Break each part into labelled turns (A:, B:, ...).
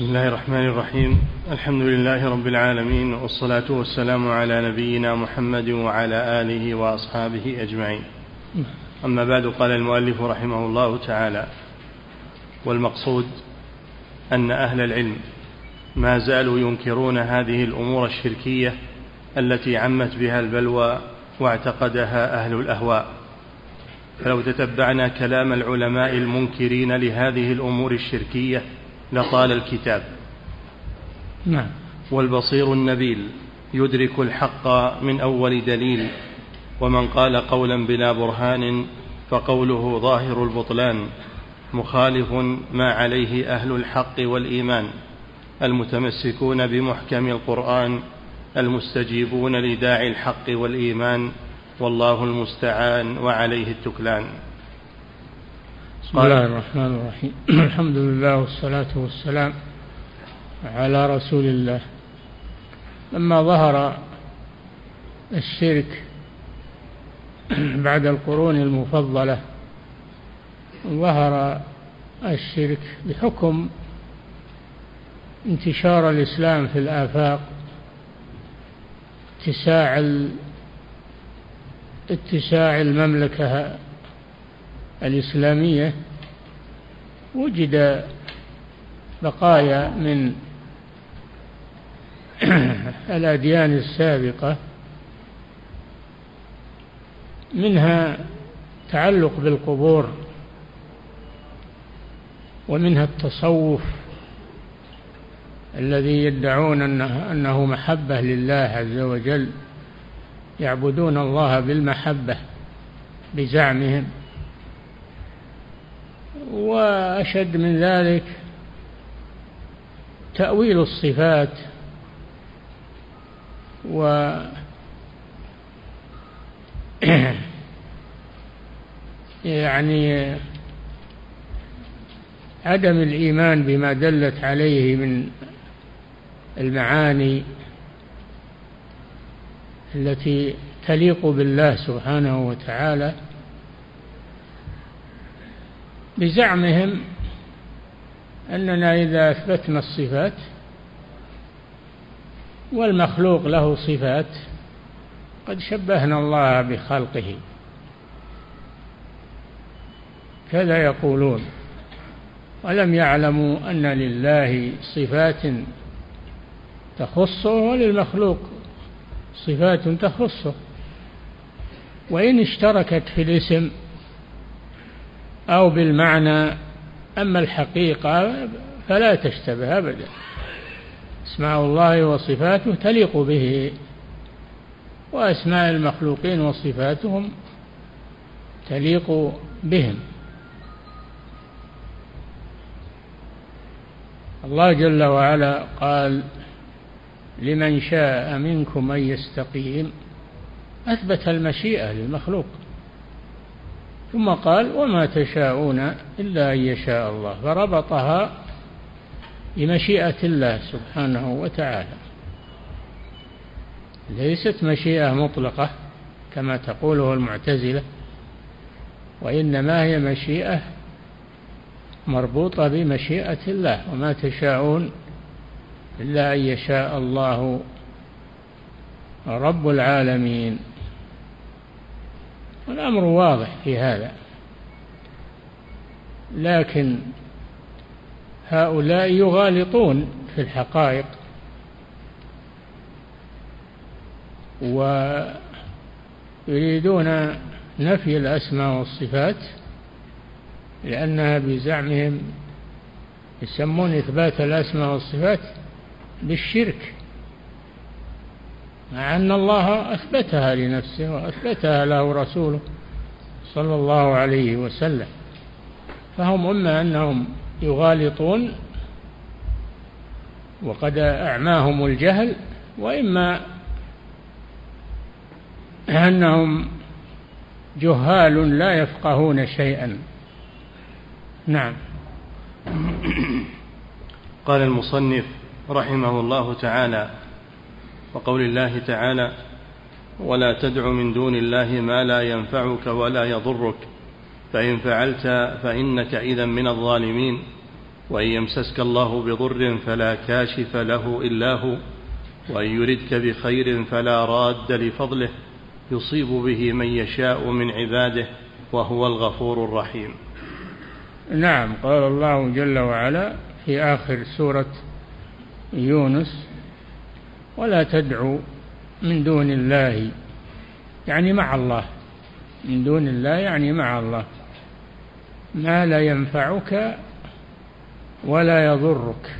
A: بسم الله الرحمن الرحيم. الحمد لله رب العالمين والصلاة والسلام على نبينا محمد وعلى آله وأصحابه أجمعين. أما بعد قال المؤلف رحمه الله تعالى والمقصود أن أهل العلم ما زالوا ينكرون هذه الأمور الشركية التي عمت بها البلوى واعتقدها أهل الأهواء. فلو تتبعنا كلام العلماء المنكرين لهذه الأمور الشركية لطال الكتاب.
B: نعم.
A: والبصير النبيل يدرك الحق من أول دليل ومن قال قولا بلا برهان فقوله ظاهر البطلان مخالف ما عليه أهل الحق والإيمان. المتمسكون بمحكم القرآن المستجيبون لداعي الحق والإيمان والله المستعان وعليه التكلان.
B: بسم الله الرحمن الرحيم. الحمد لله والصلاة والسلام على رسول الله. لما ظهر الشرك بعد القرون المفضلة ظهر الشرك بحكم انتشار الإسلام في الآفاق اتساع اتساع المملكة الإسلامية وجد بقايا من الأديان السابقة منها تعلق بالقبور ومنها التصوف الذي يدعون أنه, محبة لله عز وجل يعبدون الله بالمحبة بزعمهم. وأشد من ذلك تأويل الصفات و يعني عدم الإيمان بما دلت عليه من المعاني التي تليق بالله سبحانه وتعالى بزعمهم أننا إذا أثبتنا الصفات والمخلوق له صفات قد شبهنا الله بخلقه. كذا يقولون ولم يعلموا أن لله صفات تخصه وللمخلوق صفات تخصه؟ وإن اشتركت في الاسم أو بالمعنى أما الحقيقة فلا تشتبه أبدا. أسماء الله وصفاته تليق به وأسماء المخلوقين وصفاتهم تليق بهم. الله جل وعلا قال لمن شاء منكم أن يستقيم أثبت المشيئة للمخلوق. ثم قال وما تشاءون إلا أن يشاء الله. فربطها بمشيئة الله سبحانه وتعالى. ليست مشيئة مطلقة كما تقوله المعتزلة وإنما هي مشيئة مربوطة بمشيئة الله. وما تشاءون إلا أن يشاء الله رب العالمين. الأمر واضح في هذا. لكن هؤلاء يغالطون في الحقائق ويريدون نفي الأسماء والصفات لأنها بزعمهم يسمون إثبات الأسماء والصفات بالشرك. مع أن الله أثبتها لنفسه وأثبتها له رسوله صلى الله عليه وسلم. فهم إما أنهم يغالطون وقد أعماهم الجهل وإما أنهم جهال لا يفقهون شيئا. نعم.
A: قال المصنف رحمه الله تعالى وقول الله تعالى ولا تدع من دون الله ما لا ينفعك ولا يضرك فإن فعلت فإنك إذا من الظالمين وإن يمسسك الله بضر فلا كاشف له إلا هو وإن يردك بخير فلا راد لفضله يصيب به من يشاء من عباده وهو الغفور الرحيم.
B: نعم قال الله جل وعلا في آخر سورة يونس ولا تدعوا من دون الله يعني مع الله من دون الله يعني مع الله. ما لا ينفعك ولا يضرك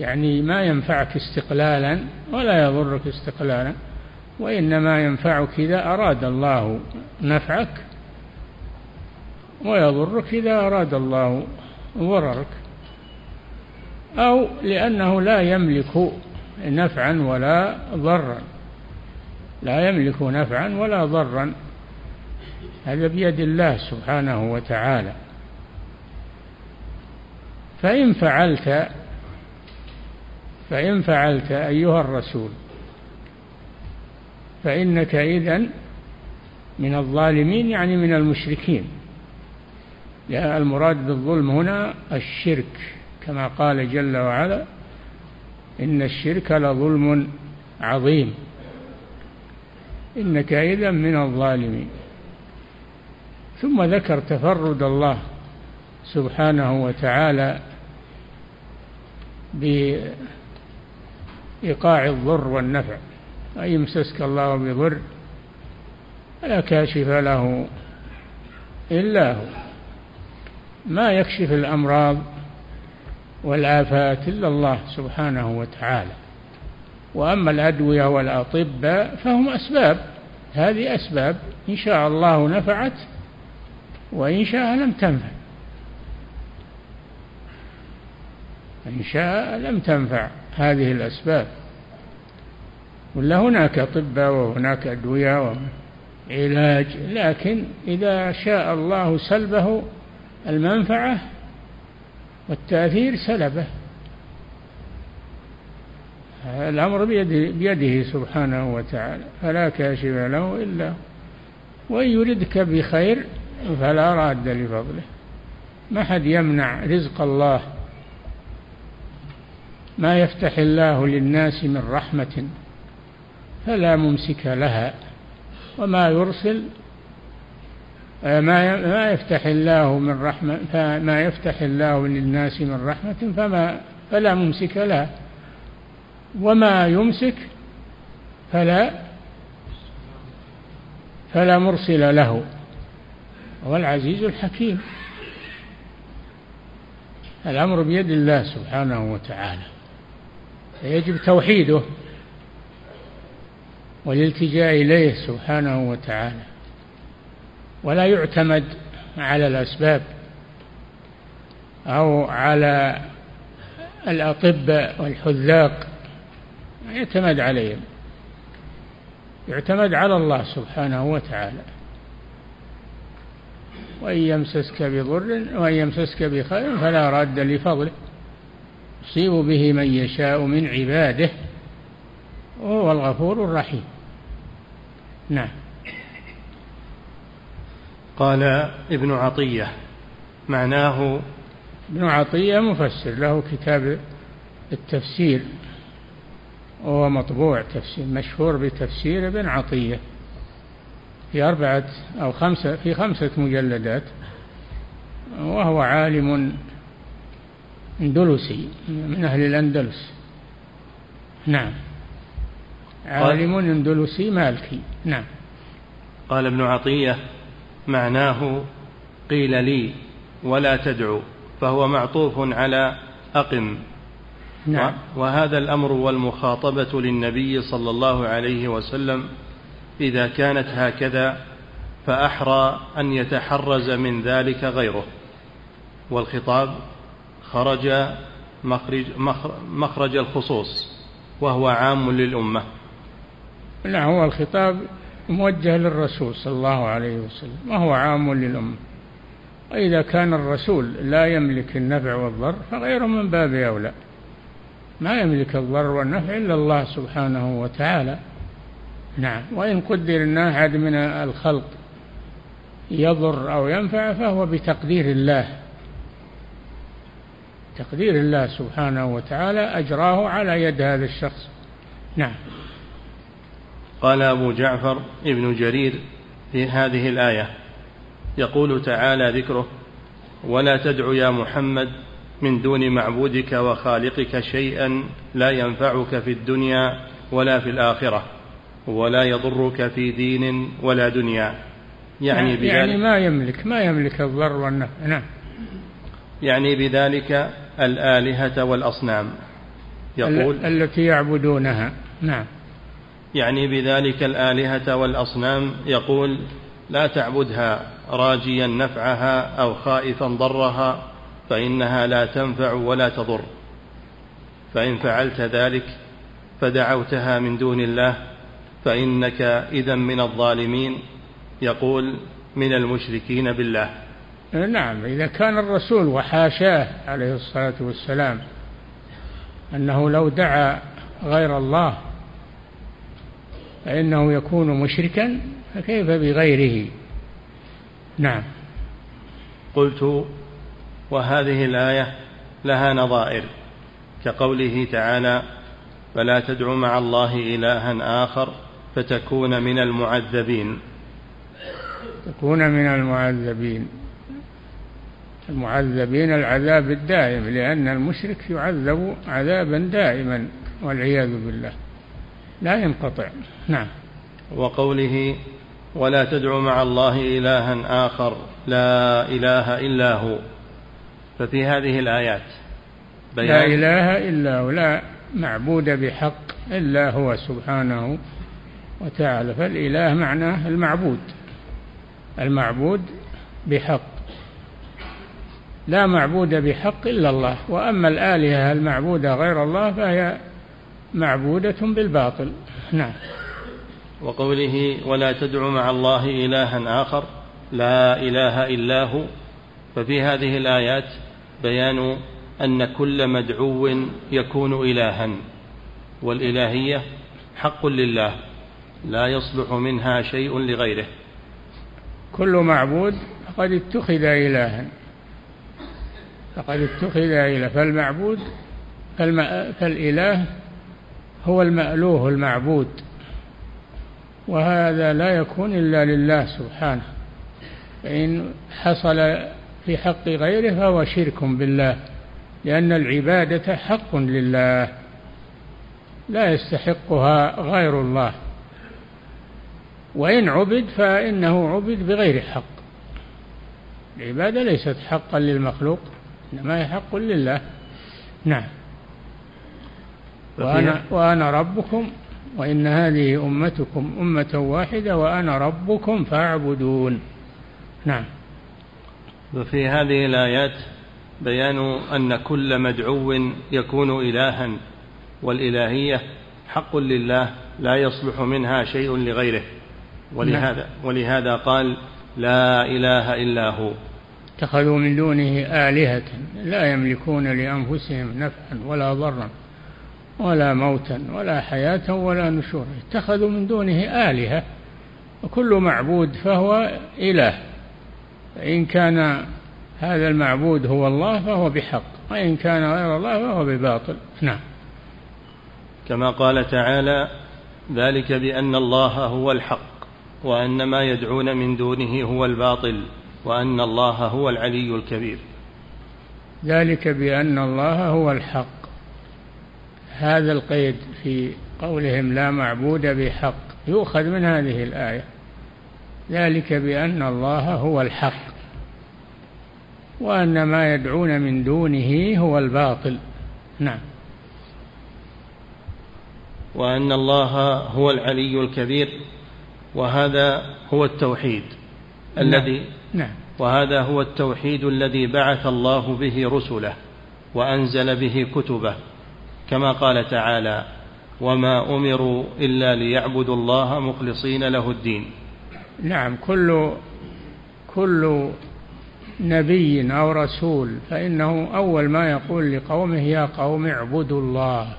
B: يعني ما ينفعك استقلالا ولا يضرك استقلالا وإنما ينفعك إذا أراد الله نفعك ويضرك إذا أراد الله ضررك أو لأنه لا يملك نفعا ولا ضرا. لا يملك نفعا ولا ضرا. هذا بيد الله سبحانه وتعالى. فإن فعلت فإن فعلت أيها الرسول فإنك إذن من الظالمين يعني من المشركين. المراد بالظلم هنا الشرك كما قال جل وعلا إن الشرك لظلم عظيم. إنك إذا من الظالمين. ثم ذكر تفرد الله سبحانه وتعالى بإيقاع الضر والنفع. أن يمسسك الله بضر فلا كاشف له إلا هو. ما يكشف الأمراض والآفات إلا الله سبحانه وتعالى. وأما الأدوية والأطباء فهم أسباب. هذه أسباب إن شاء الله نفعت وإن شاء لم تنفع. إن شاء لم تنفع هذه الأسباب. ولا هناك أطباء وهناك أدوية وعلاج لكن إذا شاء الله سلبه المنفعة والتأثير سلبه. الأمر بيده, بيده سبحانه وتعالى فلا كاشف له إلا هو. وإن يردك بخير فلا راد لفضله. ما حد يمنع رزق الله. ما يفتح الله للناس من رحمة فلا ممسك لها. وما يرسل ما ما يفتح الله من رحمة فما يفتح الله للناس من رحمة فما فلا ممسك لها وما يمسك فلا فلا مرسل له. هو العزيز الحكيم. الأمر بيد الله سبحانه وتعالى. فيجب توحيده والالتجاء إليه سبحانه وتعالى. ولا يعتمد على الأسباب أو على الأطباء والحذاق يعتمد عليهم. يعتمد على الله سبحانه وتعالى. وإن يمسسك بضر وإن يمسسك بخير فلا راد لفضله. يصيب به من يشاء من عباده وهو الغفور الرحيم. نعم.
A: قال ابن عطية معناه
B: ابن عطية مفسر له كتاب التفسير وهو مطبوع تفسير مشهور بتفسير ابن عطية في أربعة أو خمسة في خمسة مجلدات وهو عالم أندلسي من أهل الأندلس. نعم. عالم أندلسي مالكي. نعم.
A: قال ابن عطية معناه قيل لي ولا تدعو فهو معطوف على أقم.
B: نعم.
A: وهذا الأمر والمخاطبة للنبي صلى الله عليه وسلم إذا كانت هكذا فأحرى أن يتحرز من ذلك غيره. والخطاب خرج مخرج, مخرج الخصوص وهو عام للأمة.
B: لا هو الخطاب موجه للرسول صلى الله عليه وسلم وهو عام للأمة. وإذا كان الرسول لا يملك النفع والضر فغيره من باب أولى. ما يملك الضر والنفع إلا الله سبحانه وتعالى. نعم. وإن قدر أن أحد من الخلق يضر أو ينفع فهو بتقدير الله. تقدير الله سبحانه وتعالى أجراه على يد هذا الشخص. نعم.
A: قال أبو جعفر ابن جرير في هذه الآية يقول تعالى ذكره ولا تدع يا محمد من دون معبودك وخالقك شيئا لا ينفعك في الدنيا ولا في الآخرة ولا يضرك في دين ولا دنيا.
B: يعني بذلك يعني ما يملك ما يملك الضر والنفع نعم.
A: يعني بذلك الآلهة والأصنام
B: يقول التي يعبدونها نعم.
A: يعني بذلك الآلهة والأصنام يقول لا تعبدها راجيا نفعها أو خائفا ضرها فإنها لا تنفع ولا تضر. فإن فعلت ذلك فدعوتها من دون الله فإنك إذا من الظالمين يقول من المشركين بالله.
B: نعم إذا كان الرسول وحاشاه عليه الصلاة والسلام أنه لو دعا غير الله فإنه يكون مشركا فكيف بغيره؟ نعم.
A: قلت وهذه الآية لها نظائر كقوله تعالى فلا تدع مع الله إلها آخر فتكون من المعذبين.
B: تكون من المعذبين. المعذبين العذاب الدائم لأن المشرك يعذب عذابا دائما والعياذ بالله. لا ينقطع. نعم.
A: وقوله ولا تدع مع الله إلها آخر لا إله إلا هو. ففي هذه الآيات
B: بيان لا إله إلا هو لا معبود بحق إلا هو سبحانه وتعالى. فالإله معناه المعبود. المعبود بحق. لا معبود بحق إلا الله. وأما الآلهة المعبودة غير الله فهي معبودة بالباطل. نعم.
A: وقوله ولا تدع مع الله إلها آخر لا إله إلا هو. ففي هذه الآيات بيان أن كل مدعو يكون إلها والإلهية حق لله لا يصلح منها شيء لغيره.
B: كل معبود قد اتخذ إلها. فقد اتخذ إلها. فالمعبود فالإله هو المألوه المعبود وهذا لا يكون إلا لله سبحانه فإن حصل في حق غيره فهو شرك بالله لأن العبادة حق لله لا يستحقها غير الله وإن عبد فإنه عبد بغير حق العبادة ليست حقا للمخلوق إنما هي حق لله. نعم. وأنا, وأنا ربكم وإن هذه أمتكم أمة واحدة وأنا ربكم فاعبدون. نعم.
A: وفي هذه الآيات بيان أن كل مدعو يكون إلها والإلهية حق لله لا يصلح منها شيء لغيره. ولهذا نعم. ولهذا قال لا إله إلا هو.
B: اتخذوا من دونه آلهة لا يملكون لأنفسهم نفعا ولا ضرا. ولا موتا ولا حياة ولا نشورا اتخذوا من دونه آلهة وكل معبود فهو إله. فإن كان هذا المعبود هو الله فهو بحق وإن كان غير الله فهو بباطل. نعم.
A: كما قال تعالى ذلك بأن الله هو الحق وأن ما يدعون من دونه هو الباطل وأن الله هو العلي الكبير.
B: ذلك بأن الله هو الحق. هذا القيد في قولهم لا معبود بحق. يؤخذ من هذه الآية. ذلك بأن الله هو الحق وأن ما يدعون من دونه هو الباطل. نعم.
A: وأن الله هو العلي الكبير وهذا هو التوحيد نعم. الذي نعم. وهذا هو التوحيد الذي بعث الله به رسله وأنزل به كتبه. كما قال تعالى وما أمروا إلا ليعبدوا الله مخلصين له الدين.
B: نعم كل كل نبي أو رسول فإنه أول ما يقول لقومه يا قوم اعبدوا الله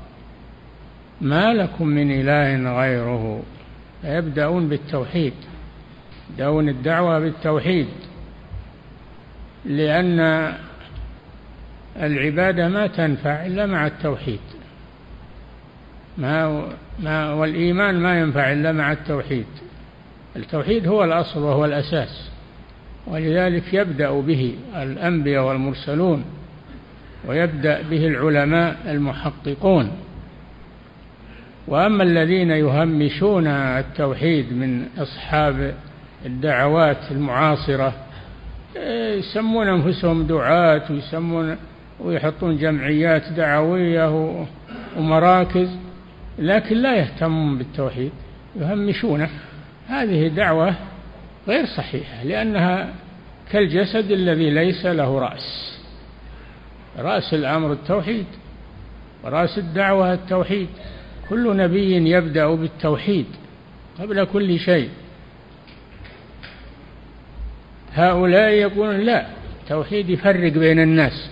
B: ما لكم من إله غيره. فيبدأون بالتوحيد يبدأون الدعوة بالتوحيد لأن العبادة ما تنفع إلا مع التوحيد. ما ما والإيمان ما ينفع إلا مع التوحيد. التوحيد هو الأصل وهو الأساس ولذلك يبدأ به الأنبياء والمرسلون ويبدأ به العلماء المحققون. وأما الذين يهمشون التوحيد من أصحاب الدعوات المعاصرة يسمون أنفسهم دعاة ويسمون ويحطون جمعيات دعوية ومراكز. لكن لا يهتمون بالتوحيد يهمشونه. هذه دعوة غير صحيحة لأنها كالجسد الذي ليس له رأس. رأس الأمر التوحيد ورأس الدعوة التوحيد. كل نبي يبدأ بالتوحيد قبل كل شيء. هؤلاء يقولون لا التوحيد يفرق بين الناس.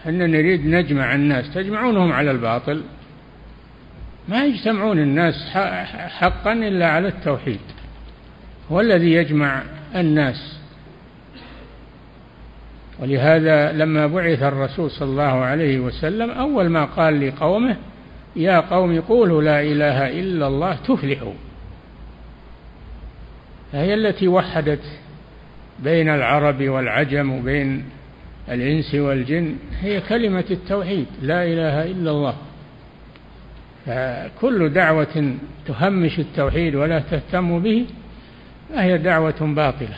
B: إحنا نريد نجمع الناس تجمعونهم على الباطل. ما يجتمعون الناس حقا إلا على التوحيد. هو الذي يجمع الناس. ولهذا لما بعث الرسول صلى الله عليه وسلم أول ما قال لقومه يا قوم قولوا لا إله إلا الله تفلحوا. فهي التي وحدت بين العرب والعجم وبين الإنس والجن هي كلمة التوحيد لا إله إلا الله. فكل دعوة تهمش التوحيد ولا تهتم به فهي دعوة باطلة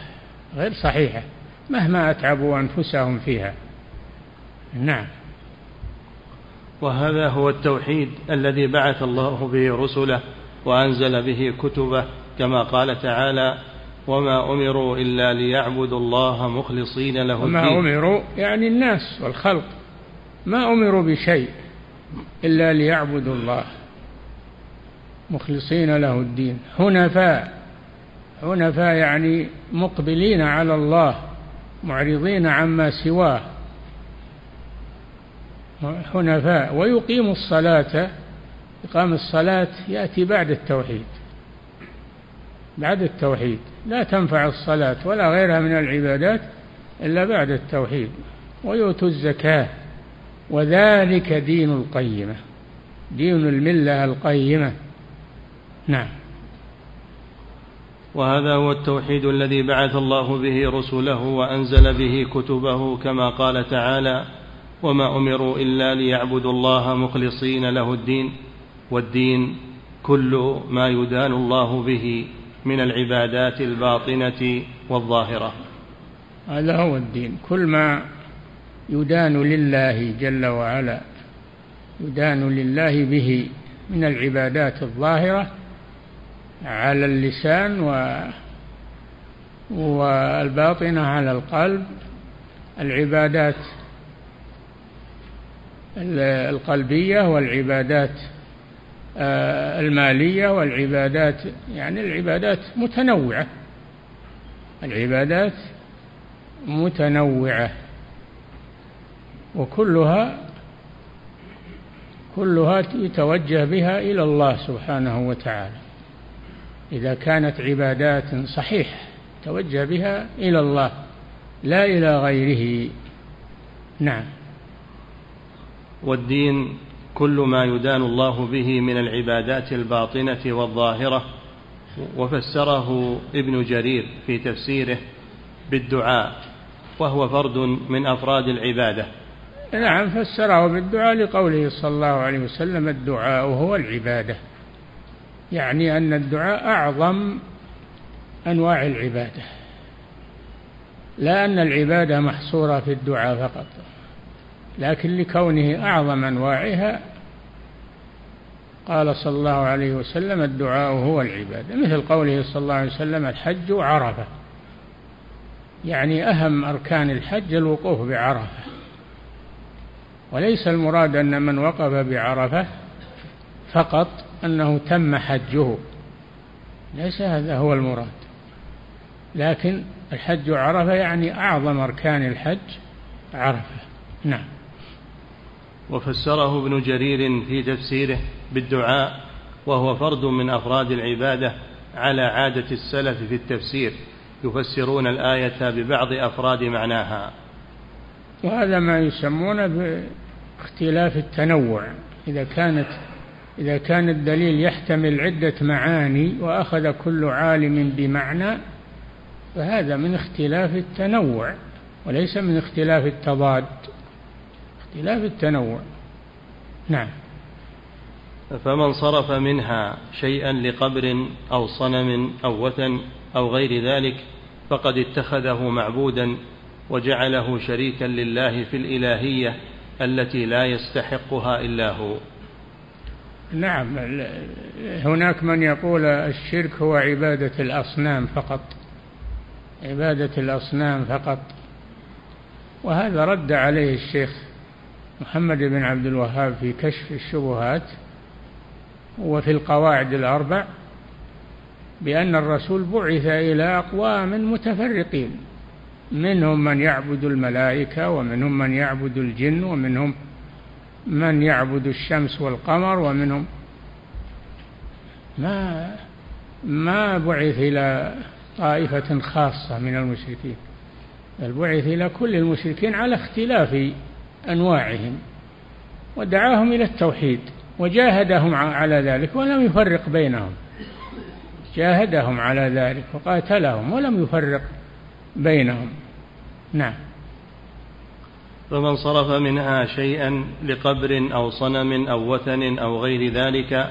B: غير صحيحة مهما أتعبوا أنفسهم فيها. نعم.
A: وهذا هو التوحيد الذي بعث الله به رسله وأنزل به كتبه كما قال تعالى وما أمروا إلا ليعبدوا الله مخلصين له الدين.
B: وما أمروا يعني الناس والخلق. ما أمروا بشيء إلا ليعبدوا الله. مخلصين له الدين. حنفاء حنفاء يعني مقبلين على الله معرضين عما سواه. حنفاء ويقيم الصلاة. إقام الصلاة يأتي بعد التوحيد. بعد التوحيد. لا تنفع الصلاة ولا غيرها من العبادات إلا بعد التوحيد. ويؤتوا الزكاة. وذلك دين القيمة. دين الملة القيمة. نعم.
A: وهذا هو التوحيد الذي بعث الله به رسله وأنزل به كتبه كما قال تعالى وما أمروا إلا ليعبدوا الله مخلصين له الدين والدين كل ما يدان الله به من العبادات الباطنة والظاهرة.
B: هذا هو الدين. كل ما يدان لله جل وعلا يدان لله به من العبادات الظاهرة على اللسان و والباطنة على القلب. العبادات القلبية والعبادات آه، المالية والعبادات يعني العبادات متنوعة. العبادات متنوعة. وكلها كلها يتوجه بها إلى الله سبحانه وتعالى. إذا كانت عبادات صحيحة توجه بها إلى الله لا إلى غيره. نعم.
A: والدين كل ما يدان الله به من العبادات الباطنة والظاهرة وفسره ابن جرير في تفسيره بالدعاء وهو فرد من أفراد العبادة.
B: نعم فسره بالدعاء لقوله صلى الله عليه وسلم الدعاء هو العبادة. يعني أن الدعاء أعظم أنواع العبادة لا أن العبادة محصورة في الدعاء فقط لكن لكونه أعظم أنواعها قال صلى الله عليه وسلم الدعاء هو العبادة مثل قوله صلى الله عليه وسلم الحج عرفة يعني أهم أركان الحج الوقوف بعرفة وليس المراد أن من وقف بعرفة فقط أنه تم حجه. ليس هذا هو المراد. لكن الحج عرفة يعني أعظم أركان الحج عرفة. نعم.
A: وفسره ابن جرير في تفسيره بالدعاء وهو فرد من أفراد العبادة على عادة السلف في التفسير يفسرون الآية ببعض أفراد معناها.
B: وهذا ما يسمونه باختلاف التنوع. إذا كانت إذا كان الدليل يحتمل عدة معاني وأخذ كل عالم بمعنى فهذا من اختلاف التنوع وليس من اختلاف التضاد. اختلاف التنوع. نعم.
A: فمن صرف منها شيئا لقبر أو صنم أو وثن أو غير ذلك فقد اتخذه معبودا وجعله شريكا لله في الإلهية التي لا يستحقها إلا هو.
B: نعم هناك من يقول الشرك هو عبادة الأصنام فقط عبادة الأصنام فقط. وهذا رد عليه الشيخ محمد بن عبد الوهاب في كشف الشبهات وفي القواعد الأربع بأن الرسول بعث إلى أقوام متفرقين منهم من يعبد الملائكة ومنهم من يعبد الجن ومنهم من يعبد الشمس والقمر ومنهم ما ما بعث إلى طائفة خاصة من المشركين بل بعث إلى كل المشركين على اختلاف أنواعهم ودعاهم إلى التوحيد وجاهدهم على ذلك ولم يفرق بينهم جاهدهم على ذلك وقاتلهم ولم يفرق بينهم. نعم.
A: فمن صرف منها شيئا لقبر أو صنم أو وثن أو غير ذلك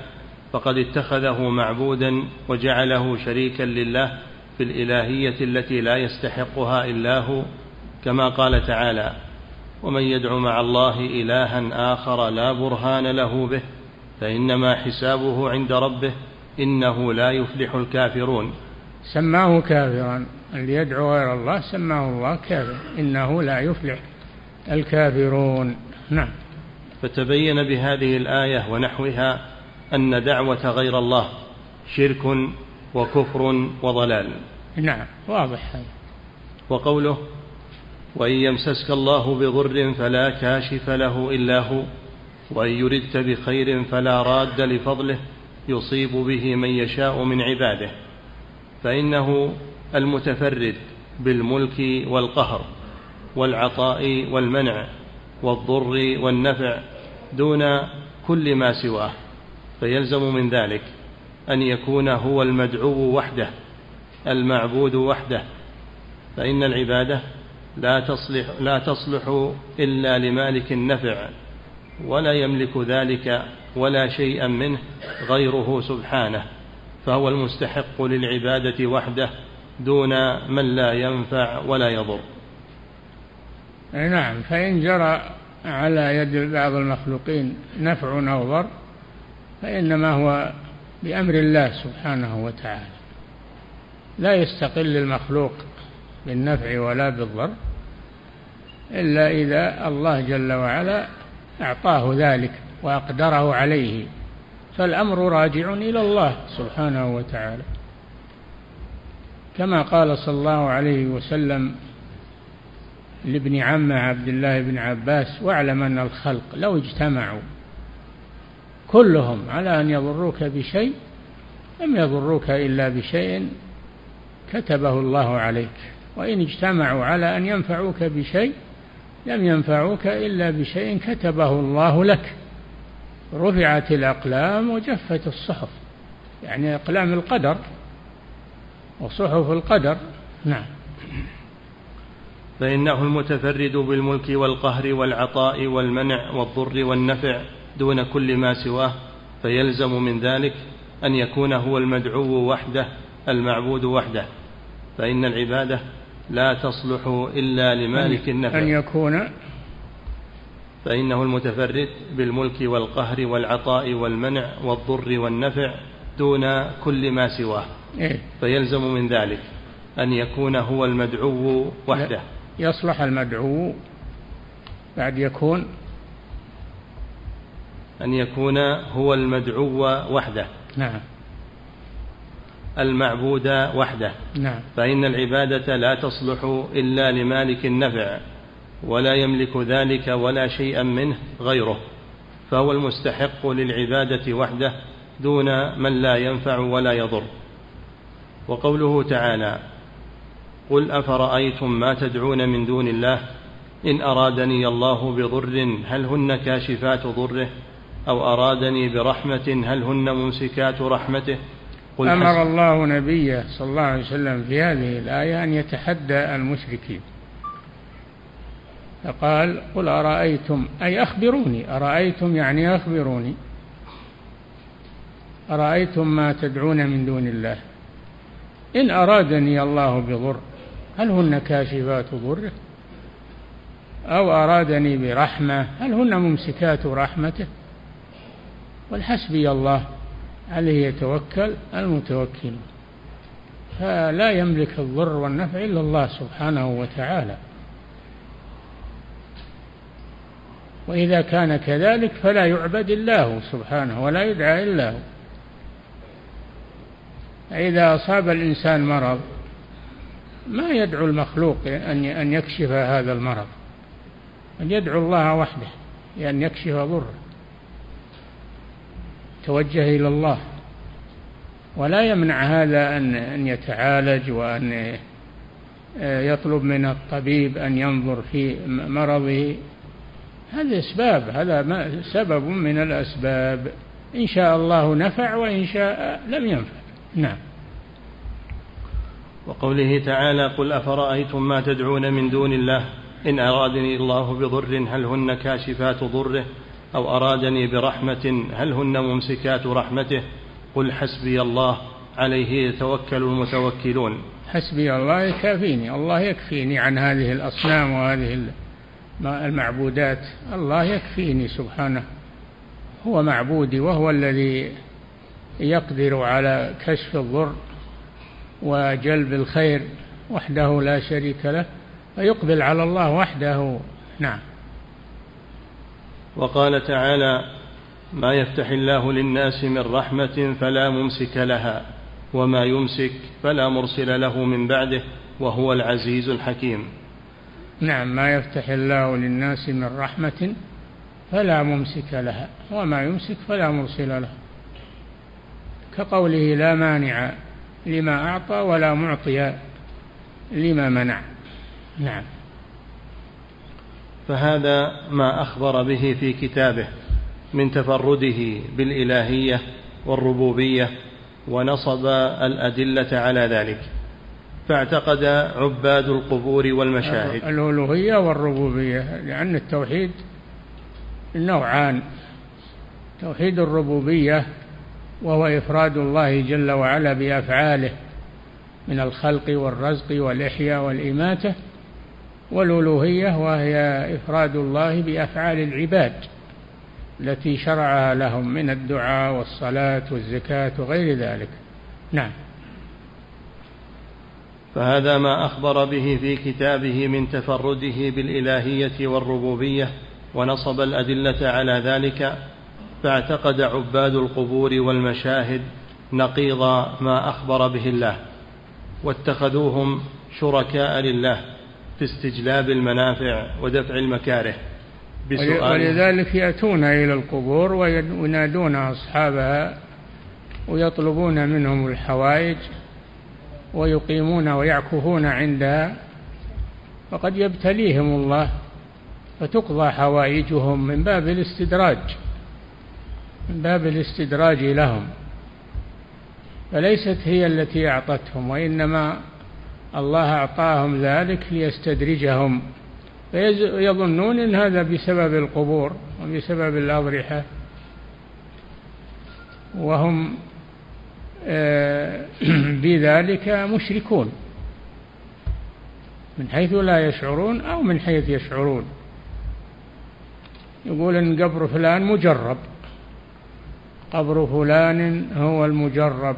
A: فقد اتخذه معبودا وجعله شريكا لله في الإلهية التي لا يستحقها إلا هو كما قال تعالى ومن يدع مع الله الها آخر لا برهان له به فإنما حسابه عند ربه إنه لا يفلح الكافرون.
B: سماه كافرا اللي يدعو غير الله سماه الله كافر إنه لا يفلح الكافرون. نعم.
A: فتبين بهذه الآية ونحوها أن دعوة غير الله شرك وكفر وضلال.
B: نعم واضح هذا.
A: وقوله وإن يمسسك الله بضر فلا كاشف له إلا هو وإن يردك بخير فلا راد لفضله يصيب به من يشاء من عباده فإنه المتفرد بالملك والقهر. والعطاء والمنع والضر والنفع دون كل ما سواه فيلزم من ذلك أن يكون هو المدعو وحده المعبود وحده فإن العبادة لا تصلح لا تصلح إلا لمالك النفع ولا يملك ذلك ولا شيئا منه غيره سبحانه فهو المستحق للعبادة وحده دون من لا ينفع ولا يضر.
B: نعم فإن جرى على يد بعض المخلوقين نفع أو ضر فإنما هو بأمر الله سبحانه وتعالى. لا يستقل المخلوق بالنفع ولا بالضر إلا إذا الله جل وعلا أعطاه ذلك وأقدره عليه فالأمر راجع إلى الله سبحانه وتعالى. كما قال صلى الله عليه وسلم لابن عمه عبد الله بن عباس واعلم أن الخلق لو اجتمعوا كلهم على أن يضروك بشيء لم يضروك إلا بشيء كتبه الله عليك. وإن اجتمعوا على أن ينفعوك بشيء لم ينفعوك إلا بشيء كتبه الله لك. رفعت الأقلام وجفت الصحف يعني أقلام القدر وصحف القدر. نعم.
A: فإنه المتفرد بالملك والقهر والعطاء والمنع والضر والنفع دون كل ما سواه فيلزم من ذلك أن يكون هو المدعو وحده المعبود وحده. فإن العبادة لا تصلح إلا لمالك النفع.
B: أن يكون
A: فإنه المتفرد بالملك والقهر والعطاء والمنع والضر والنفع دون كل ما سواه.
B: إيه؟
A: فيلزم من ذلك أن يكون هو المدعو وحده.
B: يصلح المدعو بعد يكون
A: أن يكون هو المدعو وحده.
B: نعم.
A: المعبود وحده.
B: نعم.
A: فإن العبادة لا تصلح إلا لمالك النفع ولا يملك ذلك ولا شيئا منه غيره. فهو المستحق للعبادة وحده دون من لا ينفع ولا يضر. وقوله تعالى قل أفرأيتم ما تدعون من دون الله؟ إن أرادني الله بضر هل هن كاشفات ضره؟ أو أرادني برحمة هل هن ممسكات رحمته؟
B: قل أمر الله نبيه صلى الله عليه وسلم في هذه الآية أن يتحدى المشركين. فقال قل أرأيتم؟ أي أخبروني. أرأيتم يعني أخبروني. أرأيتم ما تدعون من دون الله؟ إن أرادني الله بضر هل هن كاشفات ضره؟ أو أرادني برحمة؟ هل هن ممسكات رحمته؟ والحسبي الله عليه يتوكل المتوكلون فلا يملك الضر والنفع إلا الله سبحانه وتعالى. وإذا كان كذلك فلا يعبد الله سبحانه ولا يدعى إلا هو. إذا أصاب الإنسان مرض ما يدعو المخلوق أن يكشف هذا المرض. أن يدعو الله وحده لأن يكشف ضره. توجه إلى الله. ولا يمنع هذا أن أن يتعالج وأن يطلب من الطبيب أن ينظر في مرضه. هذه أسباب هذا سبب من الأسباب. إن شاء الله نفع وإن شاء لم ينفع. نعم.
A: وقوله تعالى قل أفرأيتم ما تدعون من دون الله إن أرادني الله بضر هل هن كاشفات ضره أو أرادني برحمة هل هن ممسكات رحمته قل حسبي الله عليه يتوكل المتوكلون
B: حسبي الله يكافيني الله يكفيني عن هذه الأصنام وهذه المعبودات الله يكفيني سبحانه هو معبودي وهو الذي يقدر على كشف الضر. وجلب الخير وحده لا شريك له فيقبل على الله وحده. نعم.
A: وقال تعالى ما يفتح الله للناس من رحمة فلا ممسك لها وما يمسك فلا مرسل له من بعده وهو العزيز الحكيم.
B: نعم ما يفتح الله للناس من رحمة فلا ممسك لها وما يمسك فلا مرسل له. كقوله لا مانع لما أعطى ولا معطي لما منع. نعم.
A: فهذا ما أخبر به في كتابه من تفرده بالإلهية والربوبية ونصب الأدلة على ذلك. فاعتقد عباد القبور والمشاهد.
B: الألوهية والربوبية لأن التوحيد نوعان. توحيد الربوبية وهو إفراد الله جل وعلا بأفعاله من الخلق والرزق والإحياء والإماتة والألوهية وهي إفراد الله بأفعال العباد التي شرعها لهم من الدعاء والصلاة والزكاة وغير ذلك. نعم.
A: فهذا ما أخبر به في كتابه من تفرده بالإلهية والربوبية ونصب الأدلة على ذلك فاعتقد عباد القبور والمشاهد نقيض ما أخبر به الله واتخذوهم شركاء لله في استجلاب المنافع ودفع المكاره
B: بسؤال. ولذلك يأتون إلى القبور وينادون أصحابها ويطلبون منهم الحوائج ويقيمون ويعكفون عندها فقد يبتليهم الله فتقضى حوائجهم من باب الاستدراج. من باب الاستدراج لهم فليست هي التي أعطتهم وإنما الله أعطاهم ذلك ليستدرجهم. فيظنون أن هذا بسبب القبور وبسبب الأضرحة وهم آه، بذلك مشركون من حيث لا يشعرون أو من حيث يشعرون. يقول أن قبر فلان مجرب. قبر فلان هو المجرب.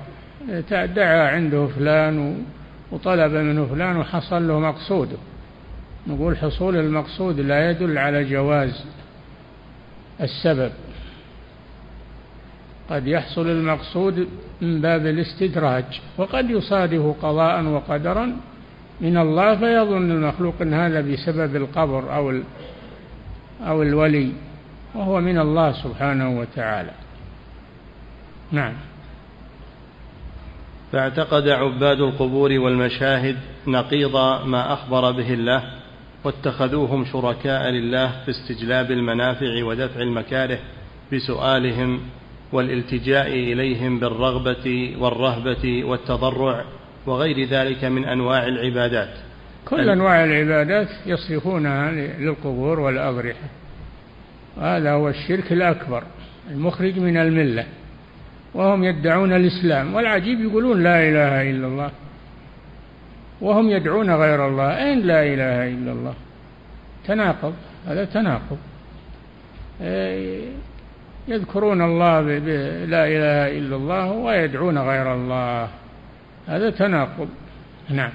B: دعا عنده فلان وطلب منه فلان وحصل له مقصوده نقول حصول المقصود لا يدل على جواز السبب. قد يحصل المقصود من باب الاستدراج وقد يصادف قضاء وقدرا. من الله فيظن المخلوق إن هذا بسبب القبر أو أو الولي وهو من الله سبحانه وتعالى. نعم.
A: فاعتقد عباد القبور والمشاهد نقيض ما أخبر به الله واتخذوهم شركاء لله في استجلاب المنافع ودفع المكاره بسؤالهم والالتجاء إليهم بالرغبة والرهبة والتضرع وغير ذلك من أنواع العبادات.
B: كل أنواع العبادات يصرفونها للقبور والأضرحة. هذا هو الشرك الأكبر المخرج من الملة. وهم يدعون الإسلام. والعجيب يقولون لا إله إلا الله. وهم يدعون غير الله. أين لا إله إلا الله؟ تناقض. هذا تناقض. إيه، يذكرون الله بلا إله إلا الله ويدعون غير الله. هذا تناقض. نعم.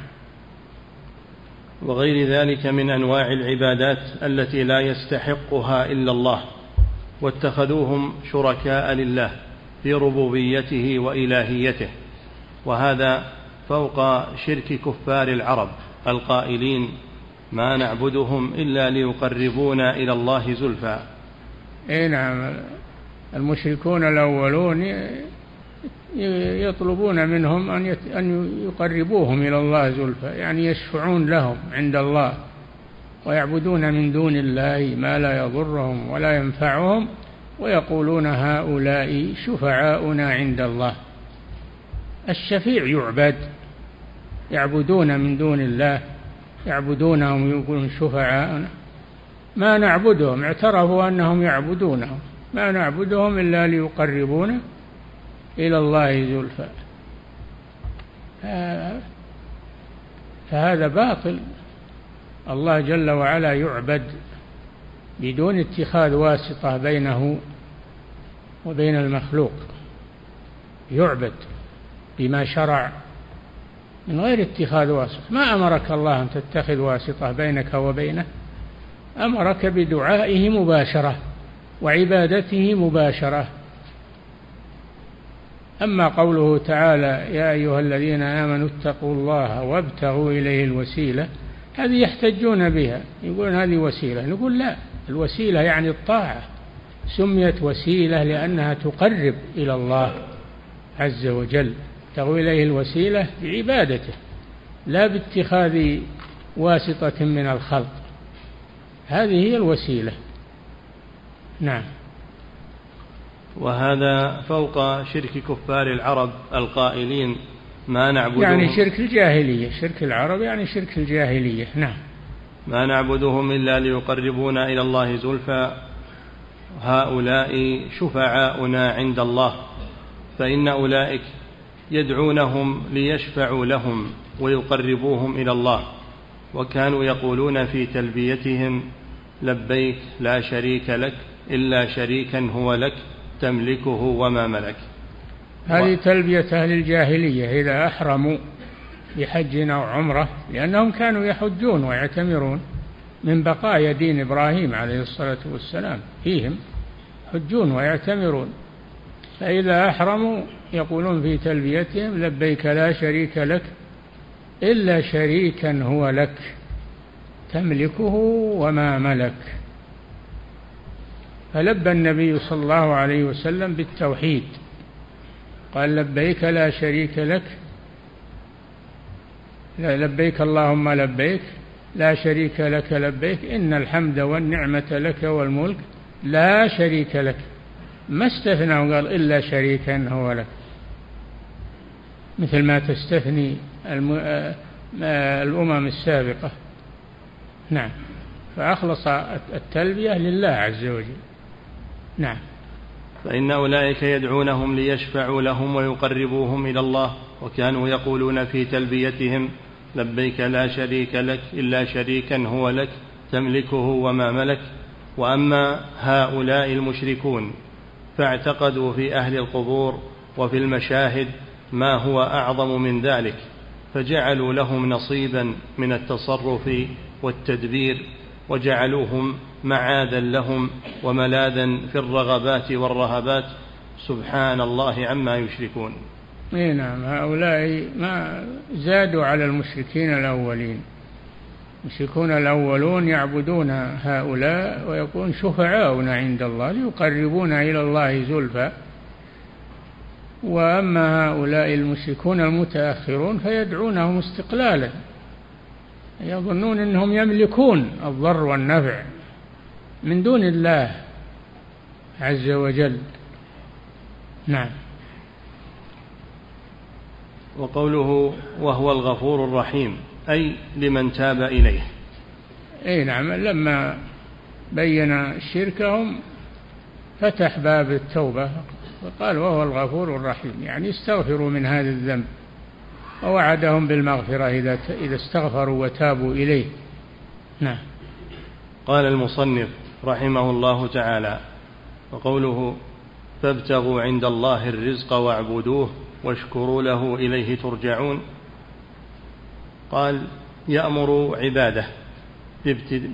A: وغير ذلك من أنواع العبادات التي لا يستحقها إلا الله. واتخذوهم شركاء لله. في ربوبيته وإلهيته وهذا فوق شرك كفار العرب القائلين ما نعبدهم إلا ليقربونا إلى الله زلفى.
B: إي نعم المشركون الأولون يطلبون منهم أن أن يقربوهم إلى الله زلفى يعني يشفعون لهم عند الله ويعبدون من دون الله ما لا يضرهم ولا ينفعهم. ويقولون هؤلاء شفعاؤنا عند الله. الشفيع يعبد يعبدون من دون الله يعبدونهم يقولون شفعاءنا ما نعبدهم اعترفوا أنهم يعبدونهم. ما نعبدهم إلا ليقربونا إلى الله زلفى فهذا باطل. الله جل وعلا يعبد بدون اتخاذ واسطة بينه وبين المخلوق يعبد بما شرع من غير اتخاذ واسطة. ما أمرك الله أن تتخذ واسطة بينك وبينه؟ أمرك بدعائه مباشرة وعبادته مباشرة. أما قوله تعالى يا أيها الذين آمنوا اتقوا الله وابتغوا إليه الوسيلة هذه يحتجون بها يقولون هذه وسيلة نقول لا. الوسيلة يعني الطاعة. سميت وسيلة لأنها تقرب إلى الله عز وجل ابتغوا إليه الوسيلة بعبادته لا باتخاذ واسطة من الخلق. هذه هي الوسيلة. نعم.
A: وهذا فوق شرك كفار العرب القائلين ما نعبدهم.
B: يعني شرك الجاهلية شرك العرب يعني شرك الجاهلية. نعم.
A: ما نعبدهم إلا ليقربونا إلى الله زلفى. هؤلاء شفعاؤنا عند الله فإن أولئك يدعونهم ليشفعوا لهم ويقربوهم إلى الله. وكانوا يقولون في تلبيتهم لبيك لا شريك لك إلا شريكا هو لك تملكه وما ملك.
B: هذه تلبية أهل الجاهلية إذا أحرموا بحج أو عمره لأنهم كانوا يحجون ويعتمرون من بقايا دين إبراهيم عليه الصلاة والسلام. فيهم يحجون ويعتمرون. فإذا أحرموا يقولون في تلبيتهم لبيك لا شريك لك إلا شريكا هو لك تملكه وما ملك. فلبى النبي صلى الله عليه وسلم بالتوحيد. قال لبيك لا شريك لك لبيك اللهم لبيك لا شريك لك لبيك إن الحمد والنعمة لك والملك لا شريك لك. ما استثنى وقال إلا شريكا هو لك. مثل ما تستثني الأمم السابقة. نعم. فأخلص التلبية لله عز وجل. نعم.
A: فإن أولئك يدعونهم ليشفعوا لهم ويقربوهم إلى الله. وكانوا يقولون في تلبيتهم لبيك لا شريك لك إلا شريكا هو لك تملكه وما ملك وأما هؤلاء المشركون فاعتقدوا في أهل القبور وفي المشاهد ما هو أعظم من ذلك فجعلوا لهم نصيبا من التصرف والتدبير وجعلوهم معاذا لهم وملاذا في الرغبات والرهبات سبحان الله عما يشركون.
B: اي نعم هؤلاء ما زادوا على المشركين الأولين. المشركون الأولون يعبدون هؤلاء ويقولون شفعاؤنا عند الله ليقربونا إلى الله زلفى. وأما هؤلاء المشركون المتأخرون فيدعونهم استقلالا يظنون أنهم يملكون الضر والنفع من دون الله عز وجل. نعم.
A: وقوله وهو الغفور الرحيم أي لمن تاب إليه.
B: أي نعم لما بين شركهم فتح باب التوبة وقال وهو الغفور الرحيم يعني استغفروا من هذا الذنب ووعدهم بالمغفرة إذا إذا استغفروا وتابوا إليه. نعم.
A: قال المصنف رحمه الله تعالى وقوله فابتغوا عند الله الرزق واعبدوه واشكروا له إليه ترجعون. قال يأمر عباده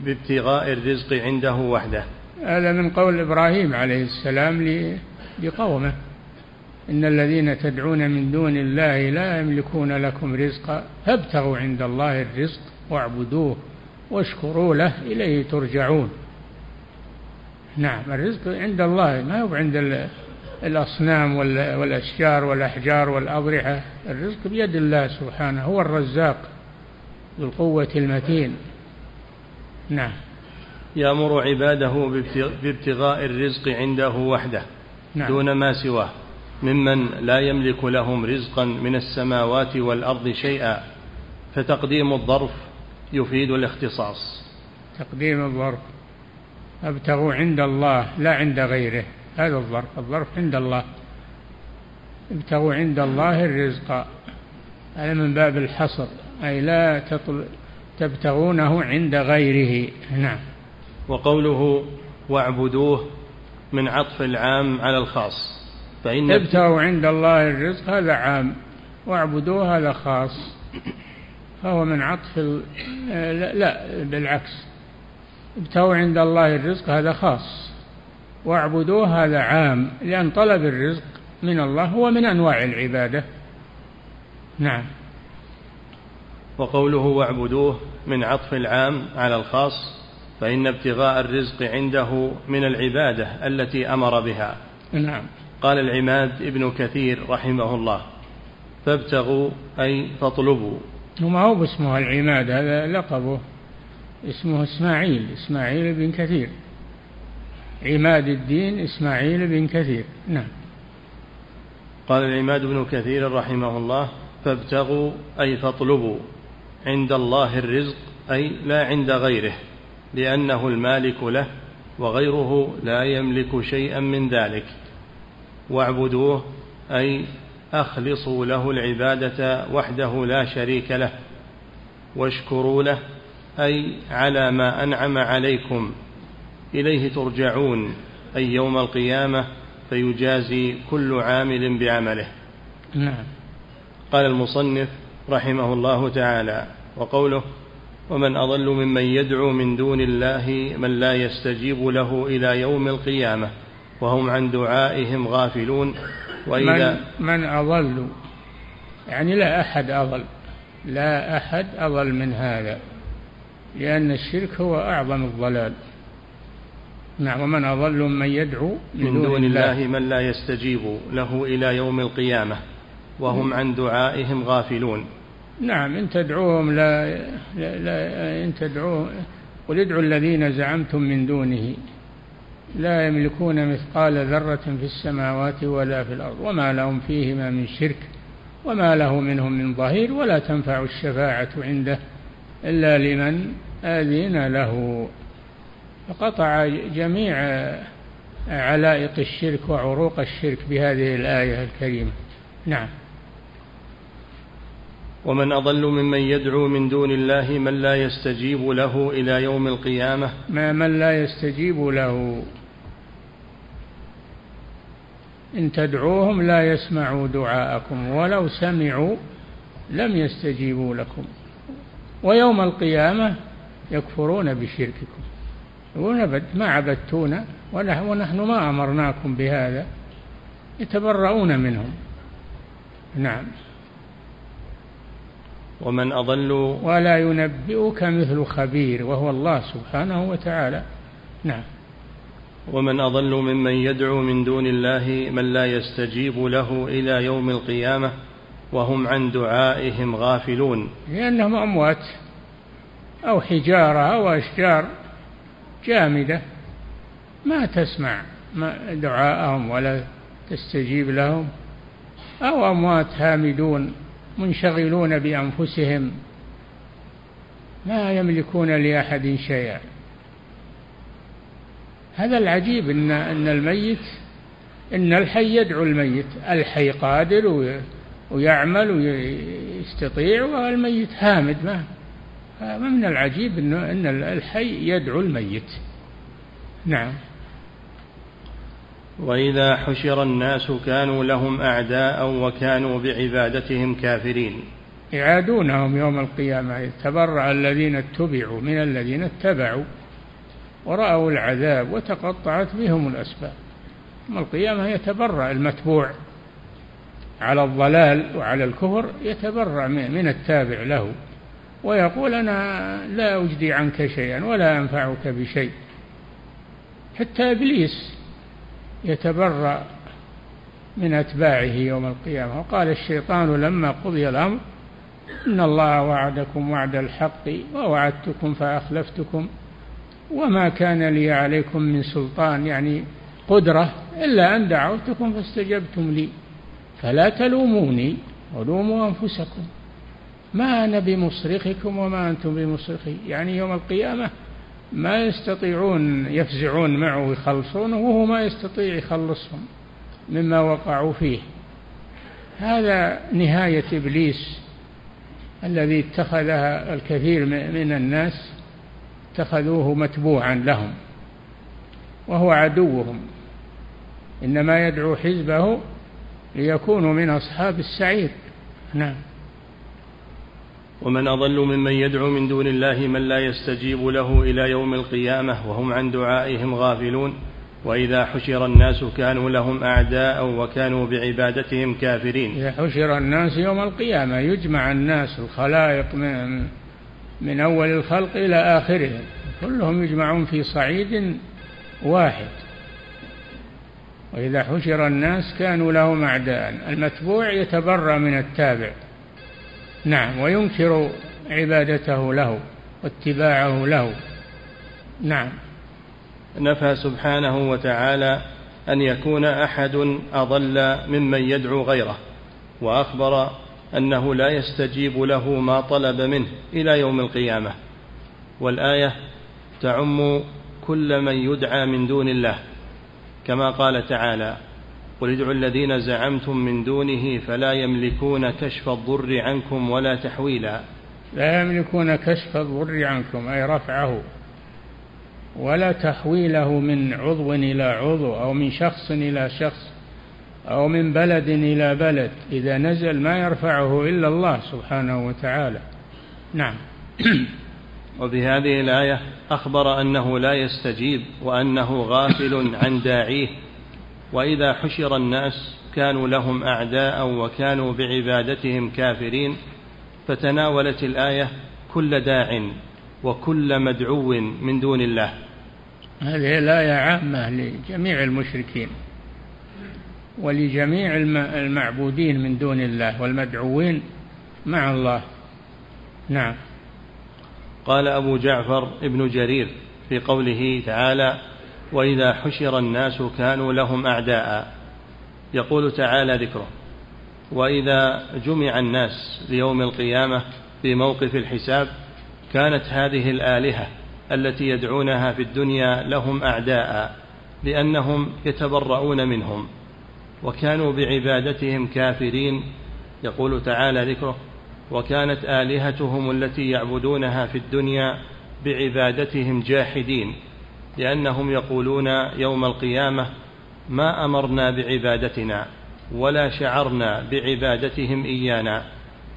A: بابتغاء الرزق عنده وحده.
B: هذا من قول إبراهيم عليه السلام لقومه إن الذين تدعون من دون الله لا يملكون لكم رزقا فابتغوا عند الله الرزق واعبدوه واشكروا له إليه ترجعون. نعم الرزق عند الله ما هو عند الأصنام والأشجار والأحجار والأضرحة. الرزق بيد الله سبحانه هو الرزاق ذو القوة المتين. نعم.
A: يأمر عباده بابتغاء الرزق عنده وحده نعم. دون ما سواه ممن لا يملك لهم رزقا من السماوات والأرض شيئا. فتقديم الظرف يفيد الاختصاص.
B: تقديم الظرف. أبتغوا عند الله لا عند غيره. هذا الظرف. الظرف عند الله. ابتغوا عند الله الرزق. هذا من باب الحصر. أي لا تطل تبتغونه عند غيره. نعم.
A: وقوله واعبدوه من عطف العام على الخاص.
B: فإن ابتغوا عند الله الرزق هذا عام. واعبدوه هذا خاص. فهو من عطف ال... لا, لا بالعكس. ابتغوا عند الله الرزق هذا خاص. واعبدوه هذا عام لأن طلب الرزق من الله هو من أنواع العبادة. نعم.
A: وقوله واعبدوه من عطف العام على الخاص فإن ابتغاء الرزق عنده من العبادة التي أمر بها.
B: نعم.
A: قال العماد ابن كثير رحمه الله فابتغوا أي فاطلبوا.
B: وما هو باسمه العماد هذا لقبه. اسمه إسماعيل إسماعيل بن كثير. عماد الدين إسماعيل بن كثير. نعم.
A: قال العماد بن كثير رحمه الله فابتغوا أي فاطلبوا عند الله الرزق أي لا عند غيره لأنه المالك له وغيره لا يملك شيئا من ذلك. واعبدوه أي أخلصوا له العبادة وحده لا شريك له. واشكروا له أي على ما أنعم عليكم. إليه ترجعون أي يوم القيامة فيجازي كل عامل بعمله.
B: نعم.
A: قال المصنف رحمه الله تعالى وقوله ومن أضل ممن يدعو من دون الله من لا يستجيب له إلى يوم القيامة وهم عن دعائهم غافلون.
B: وإذا من, من أضل يعني لا أحد أضل لا أحد أضل من هذا لأن الشرك هو أعظم الضلال. نعم ومن أضل من يدعو
A: من, من دون الله, الله من لا يستجيب له إلى يوم القيامة وهم عن دعائهم غافلون.
B: نعم إن تدعوهم لا, لا, لا إن تدعوهم قل ادعوا الذين زعمتم من دونه. لا يملكون مثقال ذرة في السماوات ولا في الأرض وما لهم فيهما من شرك وما له منهم من ظهير ولا تنفع الشفاعة عنده إلا لمن أذن له. فقطع جميع علائق الشرك وعروق الشرك بهذه الآية الكريمة. نعم.
A: ومن أضل ممن يدعو من دون الله من لا يستجيب له إلى يوم القيامة.
B: ما من لا يستجيب له. إن تدعوهم لا يسمعوا دعاءكم ولو سمعوا لم يستجيبوا لكم. ويوم القيامة يكفرون بشرككم. يقولون ما عبدتونا ونحن ما أمرناكم بهذا. يتبرؤون منهم. نعم.
A: ومن أضل
B: ولا ينبئك مثل خبير وهو الله سبحانه وتعالى. نعم.
A: ومن أضل ممن يدعو من دون الله من لا يستجيب له إلى يوم القيامة وهم عن دعائهم غافلون.
B: لأنهم أموات أو حجارة أو أشجار. جامدة. ما تسمع دعاءهم ولا تستجيب لهم. أو أموات هامدون منشغلون بأنفسهم. لا يملكون لأحد شيئا. هذا العجيب إن أن الميت إن الحي يدعو الميت. الحي قادر ويعمل ويستطيع والميت هامد ما من العجيب إن أن الحي يدعو الميت. نعم.
A: وإذا حشر الناس كانوا لهم أعداء وكانوا بعبادتهم كافرين.
B: يعادونهم يوم القيامة. يتبرع الذين اتبعوا من الذين اتبعوا ورأوا العذاب وتقطعت بهم الأسباب. يوم القيامة يتبرع المتبوع على الضلال وعلى الكفر يتبرع من التابع له. ويقول أنا لا أجدي عنك شيئا ولا أنفعك بشيء. حتى إبليس يتبرأ من أتباعه يوم القيامة. وقال الشيطان لما قضي الأمر إن الله وعدكم وعد الحق ووعدتكم فأخلفتكم وما كان لي عليكم من سلطان يعني قدرة إلا أن دعوتكم فاستجبتم لي. فلا تلوموني ولوموا أنفسكم. ما أنا بمصرخكم وما أنتم بمصرخي. يعني يوم القيامة ما يستطيعون يفزعون معه ويخلصونه وهو ما يستطيع يخلصهم مما وقعوا فيه. هذا نهاية إبليس الذي اتخذها الكثير من الناس اتخذوه متبوعا لهم وهو عدوهم. إنما يدعو حزبه ليكونوا من أصحاب السعير. نعم.
A: ومن أضل ممن يدعو من دون الله من لا يستجيب له إلى يوم القيامة وهم عن دعائهم غافلون. وإذا حشر الناس كانوا لهم أعداء وكانوا بعبادتهم كافرين.
B: إذا حشر الناس يوم القيامة يجمع الناس الخلائق من, من أول الخلق إلى آخرهم كلهم يجمعون في صعيد واحد. وإذا حشر الناس كانوا لهم أعداء. المتبوع يتبرأ من التابع. نعم وينكر عبادته له واتباعه له. نعم.
A: نفى سبحانه وتعالى أن يكون أحد أضل ممن يدعو غيره وأخبر أنه لا يستجيب له ما طلب منه إلى يوم القيامة. والآية تعم كل من يدعى من دون الله كما قال تعالى قل ادعوا الذين زعمتم من دونه فلا يملكون كشف الضر عنكم ولا تحويلا.
B: لا يملكون كشف الضر عنكم أي رفعه ولا تحويله من عضو إلى عضو أو من شخص إلى شخص أو من بلد إلى بلد. إذا نزل ما يرفعه إلا الله سبحانه وتعالى. نعم.
A: وبهذه الآية أخبر أنه لا يستجيب وأنه غافل عن داعيه. وإذا حشر الناس كانوا لهم أعداء وكانوا بعبادتهم كافرين فتناولت الآية كل داع وكل مدعو من دون الله.
B: هذه الآية عامة لجميع المشركين ولجميع المعبودين من دون الله والمدعوين مع الله. نعم.
A: قال أبو جعفر ابن جرير في قوله تعالى وإذا حشر الناس كانوا لهم أعداء. يقول تعالى ذكره. وإذا جمع الناس ليوم القيامة في موقف الحساب كانت هذه الآلهة التي يدعونها في الدنيا لهم أعداء لأنهم يتبرؤون منهم وكانوا بعبادتهم كافرين. يقول تعالى ذكره وكانت آلهتهم التي يعبدونها في الدنيا بعبادتهم جاحدين. لأنهم يقولون يوم القيامة ما أمرنا بعبادتنا ولا شعرنا بعبادتهم إيانا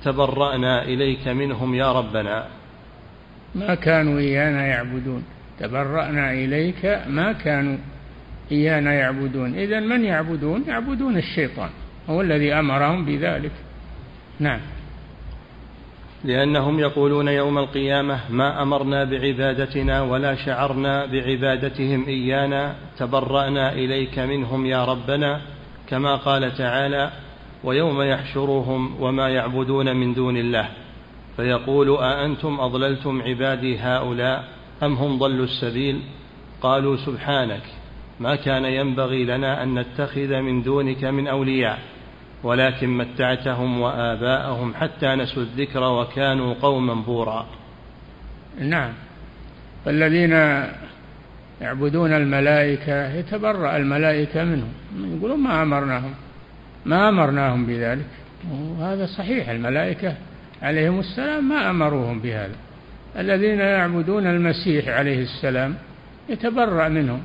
A: تبرأنا إليك منهم يا ربنا.
B: ما كانوا إيانا يعبدون تبرأنا إليك ما كانوا إيانا يعبدون. إذا من يعبدون؟ يعبدون الشيطان هو الذي أمرهم بذلك. نعم.
A: لأنهم يقولون يوم القيامة ما أمرنا بعبادتنا ولا شعرنا بعبادتهم إيانا تبرأنا إليك منهم يا ربنا كما قال تعالى ويوم يحشرهم وما يعبدون من دون الله فيقول أأنتم أضللتم عبادي هؤلاء أم هم ضلوا السبيل؟ قالوا سبحانك ما كان ينبغي لنا أن نتخذ من دونك من أولياء ولكن متعتهم وآباءهم حتى نسوا الذكر وكانوا قوما بورا.
B: نعم. فالذين يعبدون الملائكة يتبرأ الملائكة منهم. يقولون ما أمرناهم. ما أمرناهم بذلك. وهذا صحيح. الملائكة عليهم السلام ما أمروهم بهذا. الذين يعبدون المسيح عليه السلام يتبرأ منهم.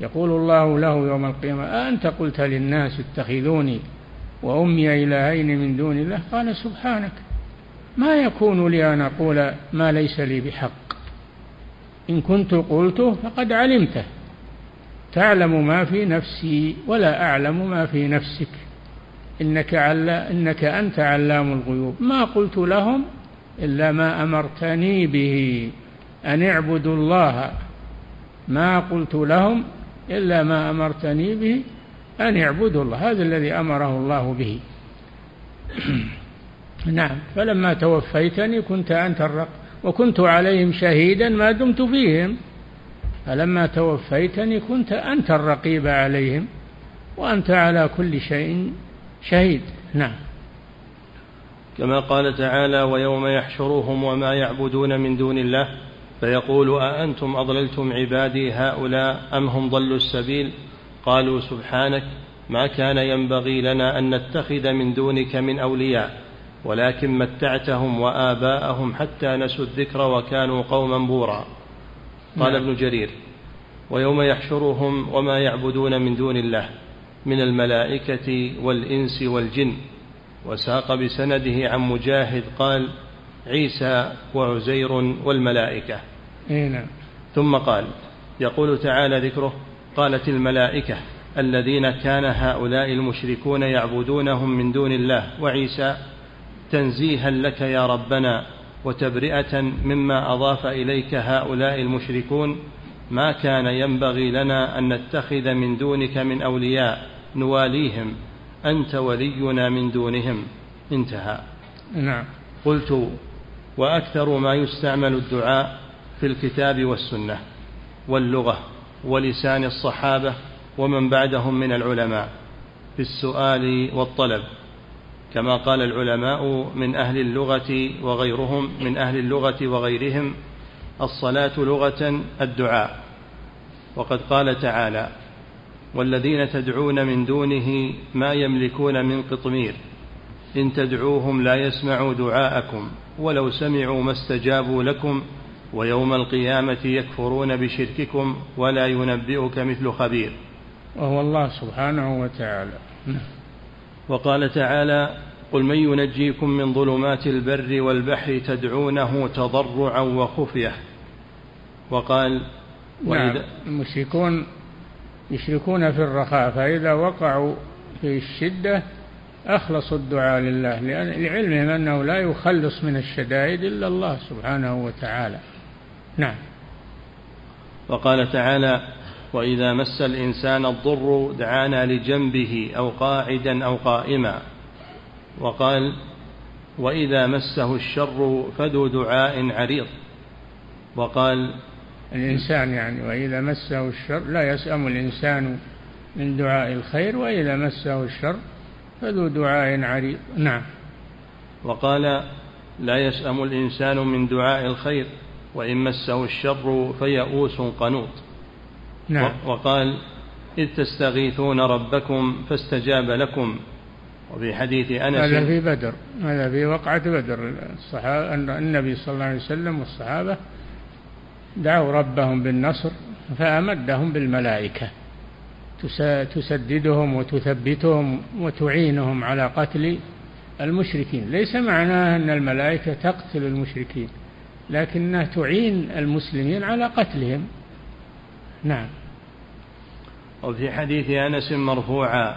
B: يقول الله له يوم القيامة أنت قلت للناس اتخذوني وأمي إلهين من دون الله؟ قال سبحانك. ما يكون لي أن أقول ما ليس لي بحق. إن كنت قلته فقد علمته. تعلم ما في نفسي ولا أعلم ما في نفسك. إنك, علا إنك أنت علام الغيوب. ما قلت لهم إلا ما أمرتني به أن اعبدوا الله. ما قلت لهم إلا ما أمرتني به أن اعبدوا الله هذا الذي أمره الله به. نعم فلما توفيتني كنت أنت الرق وكنت عليهم شهيدا ما دمت فيهم. فلما توفيتني كنت أنت الرقيب عليهم وأنت على كل شيء شهيد. نعم.
A: كما قال تعالى ويوم يحشرهم وما يعبدون من دون الله فيقول أأنتم أضللتم عبادي هؤلاء أم هم ضلوا السبيل؟ قالوا سبحانك ما كان ينبغي لنا أن نتخذ من دونك من أولياء ولكن متعتهم وآباءهم حتى نسوا الذكر وكانوا قوما بورا. قال نعم. ابن جرير ويوم يحشرهم وما يعبدون من دون الله من الملائكة والإنس والجن. وساق بسنده عن مجاهد قال عيسى وعزير والملائكة.
B: إيه، نعم.
A: ثم قال يقول تعالى ذكره قالت الملائكة الذين كان هؤلاء المشركون يعبدونهم من دون الله وعيسى تنزيها لك يا ربنا وتبرئة مما أضاف إليك هؤلاء المشركون ما كان ينبغي لنا أن نتخذ من دونك من أولياء نواليهم أنت ولينا من دونهم. انتهى.
B: نعم.
A: قلت وأكثر ما يستعمل الدعاء في الكتاب والسنة واللغة ولسان الصحابة ومن بعدهم من العلماء في السؤال والطلب. كما قال العلماء من أهل اللغة وغيرهم من أهل اللغة وغيرهم الصلاة لغة الدعاء. وقد قال تعالى والذين تدعون من دونه ما يملكون من قطمير إن تدعوهم لا يسمعوا دعاءكم ولو سمعوا ما استجابوا لكم ويوم القيامة يكفرون بشرككم ولا ينبئك مثل خبير.
B: وهو الله سبحانه وتعالى.
A: وقال تعالى قل من ينجيكم من ظلمات البر والبحر تدعونه تضرعا وخفية وقال
B: نعم. المشركون يشركون في الرخاء فإذا وقعوا في الشدة أخلصوا الدعاء لله لعلمهم أنه لا يخلص من الشدائد إلا الله سبحانه وتعالى. نعم.
A: وقال تعالى وإذا مس الإنسان الضر دعانا لجنبه أو قاعدا أو قائما. وقال وإذا مسه الشر فذو دعاء عريض. وقال
B: الإنسان يعني وإذا مسه الشر لا يسأم الإنسان من دعاء الخير وإذا مسه الشر فذو دعاء عريض. نعم.
A: وقال لا يسأم الإنسان من دعاء الخير وإن مسه الشر فيئوس قنوط.
B: نعم.
A: وقال إذ تستغيثون ربكم فاستجاب لكم. وفي حديث أنس
B: هذا في بدر. هذا في وقعة بدر. الصحابة النبي صلى الله عليه وسلم والصحابة دعوا ربهم بالنصر فأمدهم بالملائكة. تسددهم وتثبتهم وتعينهم على قتل المشركين. ليس معناه أن الملائكة تقتل المشركين لكنها تعين المسلمين على قتلهم. نعم.
A: وفي حديث أنس مرفوعا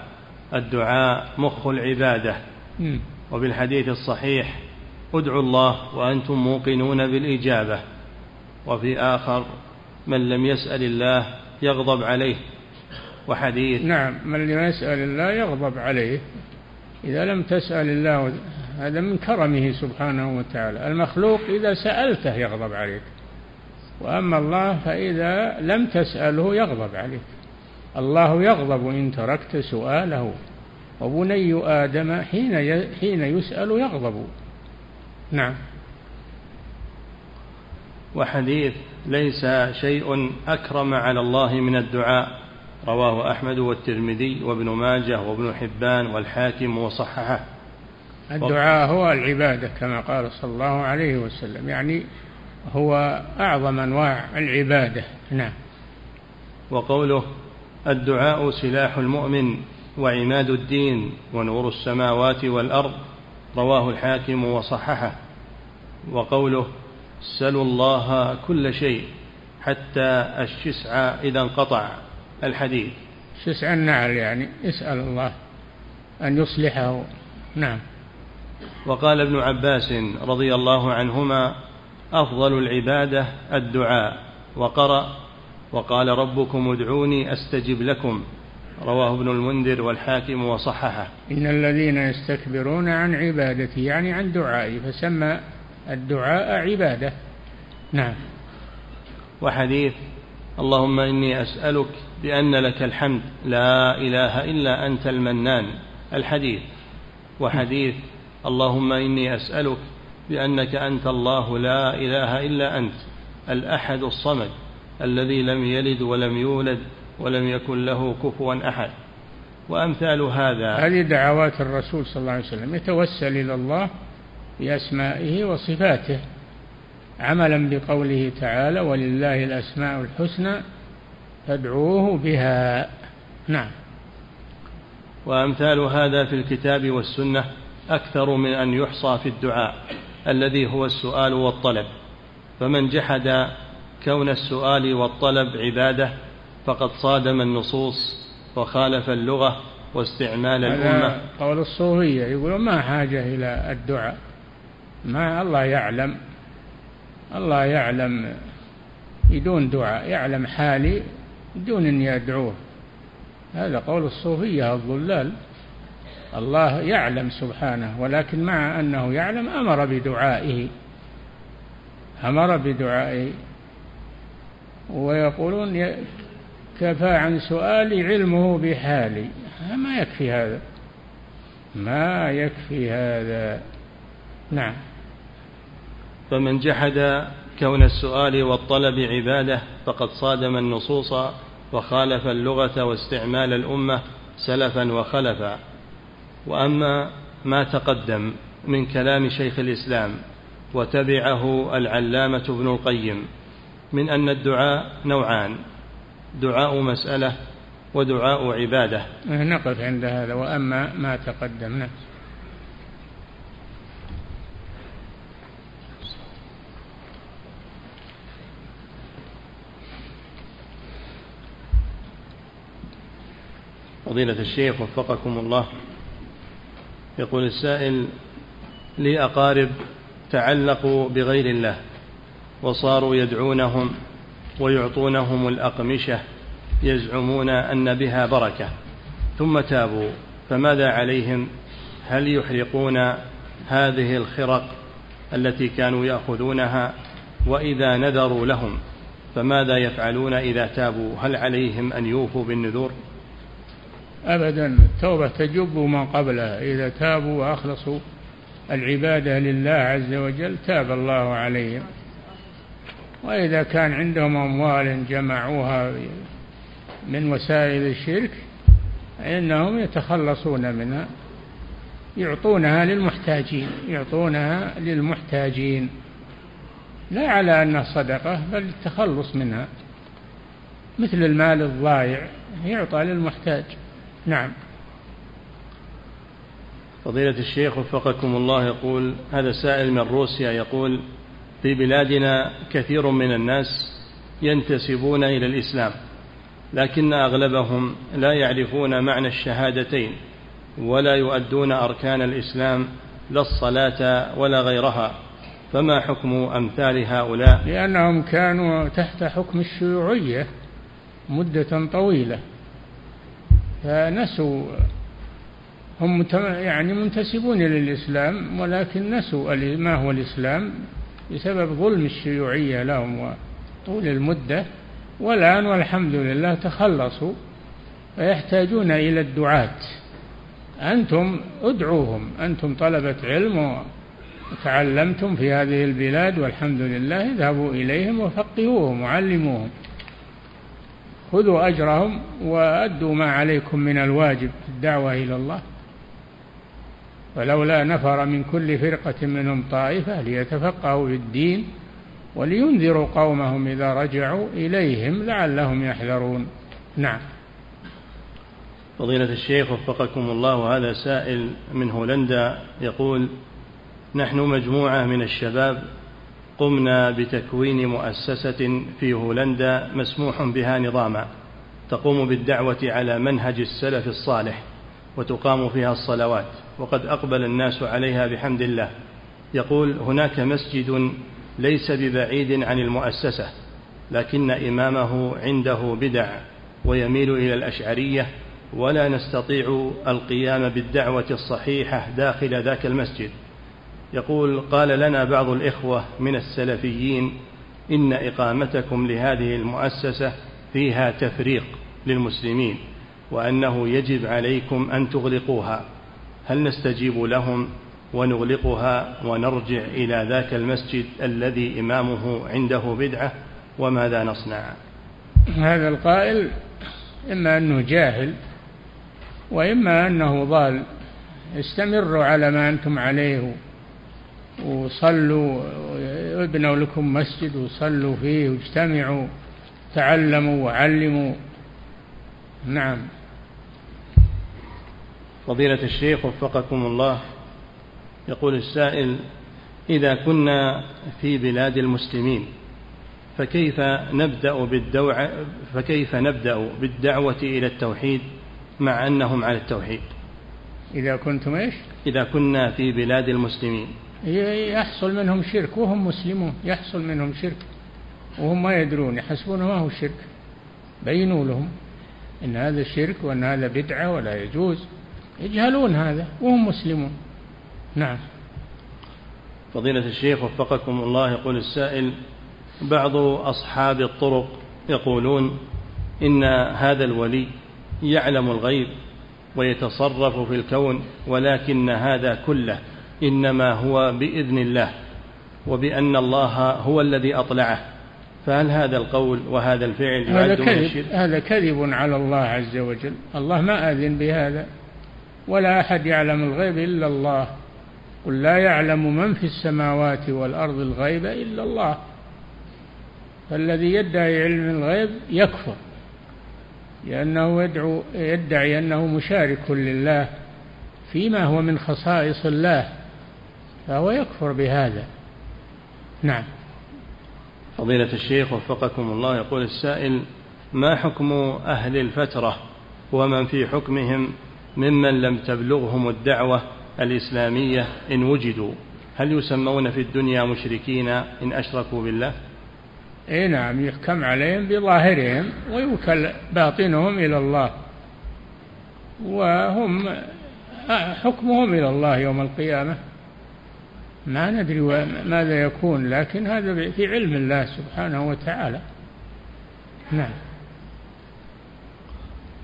A: الدعاء مخ العبادة. وفي الحديث الصحيح ادعوا الله وأنتم موقنون بالإجابة. وفي آخر من لم يسأل الله يغضب عليه. وحديث.
B: نعم من لم يسأل الله يغضب عليه. إذا لم تسأل الله هذا من كرمه سبحانه وتعالى. المخلوق إذا سألته يغضب عليك. وأما الله فإذا لم تسأله يغضب عليك. الله يغضب إن تركت سؤاله. وبني آدم حين حين يسأل يغضب. نعم.
A: وحديث ليس شيء أكرم على الله من الدعاء. رواه أحمد والترمذي وابن ماجه وابن حبان والحاكم وصححه.
B: الدعاء هو العبادة كما قال صلى الله عليه وسلم يعني هو أعظم أنواع العبادة. نعم.
A: وقوله الدعاء سلاح المؤمن وعماد الدين ونور السماوات والأرض رواه الحاكم وصححه. وقوله سلوا الله كل شيء حتى الشسع إذا انقطع. الحديث.
B: شسع النعل يعني؟ اسأل الله أن يصلحه. نعم.
A: وقال ابن عباس رضي الله عنهما أفضل العبادة الدعاء. وقرأ وقال ربكم ادعوني أستجب لكم. رواه ابن المنذر والحاكم وصححه.
B: إن الذين يستكبرون عن عبادتي يعني عن دعائي فسمى الدعاء عبادة. نعم.
A: وحديث اللهم إني أسألك بأن لك الحمد لا إله إلا أنت المنان الحديث. وحديث اللهم إني أسألك بأنك أنت الله لا إله إلا أنت الأحد الصمد الذي لم يلد ولم يولد ولم يكن له كفوا أحد. وأمثال هذا
B: هذه دعوات الرسول صلى الله عليه وسلم يتوسل إلى الله بأسمائه وصفاته عملا بقوله تعالى ولله الأسماء الحسنى فادعوه بها. نعم.
A: وأمثال هذا في الكتاب والسنة أكثر من أن يحصى في الدعاء الذي هو السؤال والطلب. فمن جحد كون السؤال والطلب عبادة فقد صادم النصوص وخالف اللغة واستعمال الأمة.
B: قول الصوفية يقولون ما حاجة إلى الدعاء. ما الله يعلم. الله يعلم. بدون دعاء يعلم حالي. بدون أني أدعوه هذا قول الصوفية الضلال. الله يعلم سبحانه ولكن مع أنه يعلم أمر بدعائه. أمر بدعائه. ويقولون كفى عن سؤالي علمه بحالي ما يكفي هذا؟ ما يكفي هذا. نعم.
A: فمن جحد كون السؤال والطلب عبادة فقد صادم النصوص وخالف اللغة واستعمال الأمة سلفا وخلفا. وأما ما تقدم من كلام شيخ الإسلام وتبعه العلامة ابن القيم من أن الدعاء نوعان دعاء مسألة ودعاء عبادة.
B: نقف عند هذا وأما ما تقدم نعم
A: فضيلة الشيخ وفقكم الله. يقول السائل لي أقارب تعلقوا بغير الله وصاروا يدعونهم ويعطونهم الأقمشة يزعمون أن بها بركة ثم تابوا فماذا عليهم؟ هل يحرقون هذه الخرق التي كانوا يأخذونها؟ وإذا نذروا لهم فماذا يفعلون إذا تابوا؟ هل عليهم أن يوفوا بالنذور؟
B: أبدا التوبة تجب ما قبلها. إذا تابوا وأخلصوا العبادة لله عز وجل تاب الله عليهم. وإذا كان عندهم أموال جمعوها من وسائل الشرك فإنهم يتخلصون منها. يعطونها للمحتاجين يعطونها للمحتاجين. لا على أنها صدقة بل التخلص منها. مثل المال الضائع يعطى للمحتاج. نعم.
A: فضيلة الشيخ وفقكم الله يقول هذا سائل من روسيا يقول في بلادنا كثير من الناس ينتسبون إلى الإسلام لكن أغلبهم لا يعرفون معنى الشهادتين ولا يؤدون أركان الإسلام لا الصلاة ولا غيرها فما حكم أمثال هؤلاء؟
B: لأنهم كانوا تحت حكم الشيوعية مدة طويلة. فنسوا هم يعني منتسبون للإسلام ولكن نسوا ما هو الإسلام؟ بسبب ظلم الشيوعية لهم وطول المدة والآن والحمد لله تخلصوا ويحتاجون إلى الدعاة. أنتم ادعوهم أنتم طلبة علم وتعلمتم في هذه البلاد والحمد لله اذهبوا إليهم وفقهوهم وعلموهم. خذوا أجرهم وأدوا ما عليكم من الواجب في الدعوة إلى الله. ولولا نفر من كل فرقة منهم طائفة ليتفقهوا في الدين ولينذروا قومهم إذا رجعوا إليهم لعلهم يحذرون. نعم.
A: فضيلة الشيخ وفقكم الله هذا سائل من هولندا يقول نحن مجموعة من الشباب قمنا بتكوين مؤسسة في هولندا مسموح بها نظاما. تقوم بالدعوة على منهج السلف الصالح وتقام فيها الصلوات وقد أقبل الناس عليها بحمد الله. يقول هناك مسجد ليس ببعيد عن المؤسسة لكن إمامه عنده بدع ويميل إلى الأشعرية ولا نستطيع القيام بالدعوة الصحيحة داخل ذاك المسجد. يقول قال لنا بعض الإخوة من السلفيين إن إقامتكم لهذه المؤسسة فيها تفريق للمسلمين وأنه يجب عليكم أن تغلقوها. هل نستجيب لهم ونغلقها ونرجع إلى ذاك المسجد الذي إمامه عنده بدعة؟ وماذا نصنع؟
B: هذا القائل إما أنه جاهل وإما أنه ضال. استمروا على ما أنتم عليه. وصلوا ابنوا لكم مسجد وصلوا فيه واجتمعوا تعلموا وعلموا. نعم.
A: فضيلة الشيخ وفقكم الله يقول السائل إذا كنا في بلاد المسلمين فكيف نبدأ بالدوع فكيف نبدأ بالدعوة إلى التوحيد مع أنهم على التوحيد؟
B: إذا كنتم إيش؟
A: إذا كنا في بلاد المسلمين.
B: يحصل منهم شرك وهم مسلمون يحصل منهم شرك وهم ما يدرون يحسبون ما هو شرك. بينوا لهم إن هذا شرك وأن هذا بدعة ولا يجوز. يجهلون هذا وهم مسلمون. نعم.
A: فضيلة الشيخ وفقكم الله يقول السائل بعض أصحاب الطرق يقولون إن هذا الولي يعلم الغيب ويتصرف في الكون ولكن هذا كله إنما هو بإذن الله وبأن الله هو الذي أطلعه. فهل هذا القول وهذا الفعل
B: هذا كذب هذا كذب على الله عز وجل. الله ما أذن بهذا. ولا أحد يعلم الغيب إلا الله. قل لا يعلم من في السماوات والأرض الغيب إلا الله. فالذي يدعي علم الغيب يكفر لأنه يدعو يدعي أنه مشارك لله فيما هو من خصائص الله. فهو يكفر بهذا. نعم.
A: فضيلة الشيخ وفقكم الله يقول السائل ما حكم أهل الفترة ومن في حكمهم ممن لم تبلغهم الدعوة الإسلامية إن وجدوا؟ هل يسمون في الدنيا مشركين إن أشركوا بالله؟
B: إي نعم يحكم عليهم بظاهرهم ويوكل باطنهم إلى الله. وهم حكمهم إلى الله يوم القيامة. ما ندري ماذا يكون لكن هذا في علم الله سبحانه وتعالى. نعم.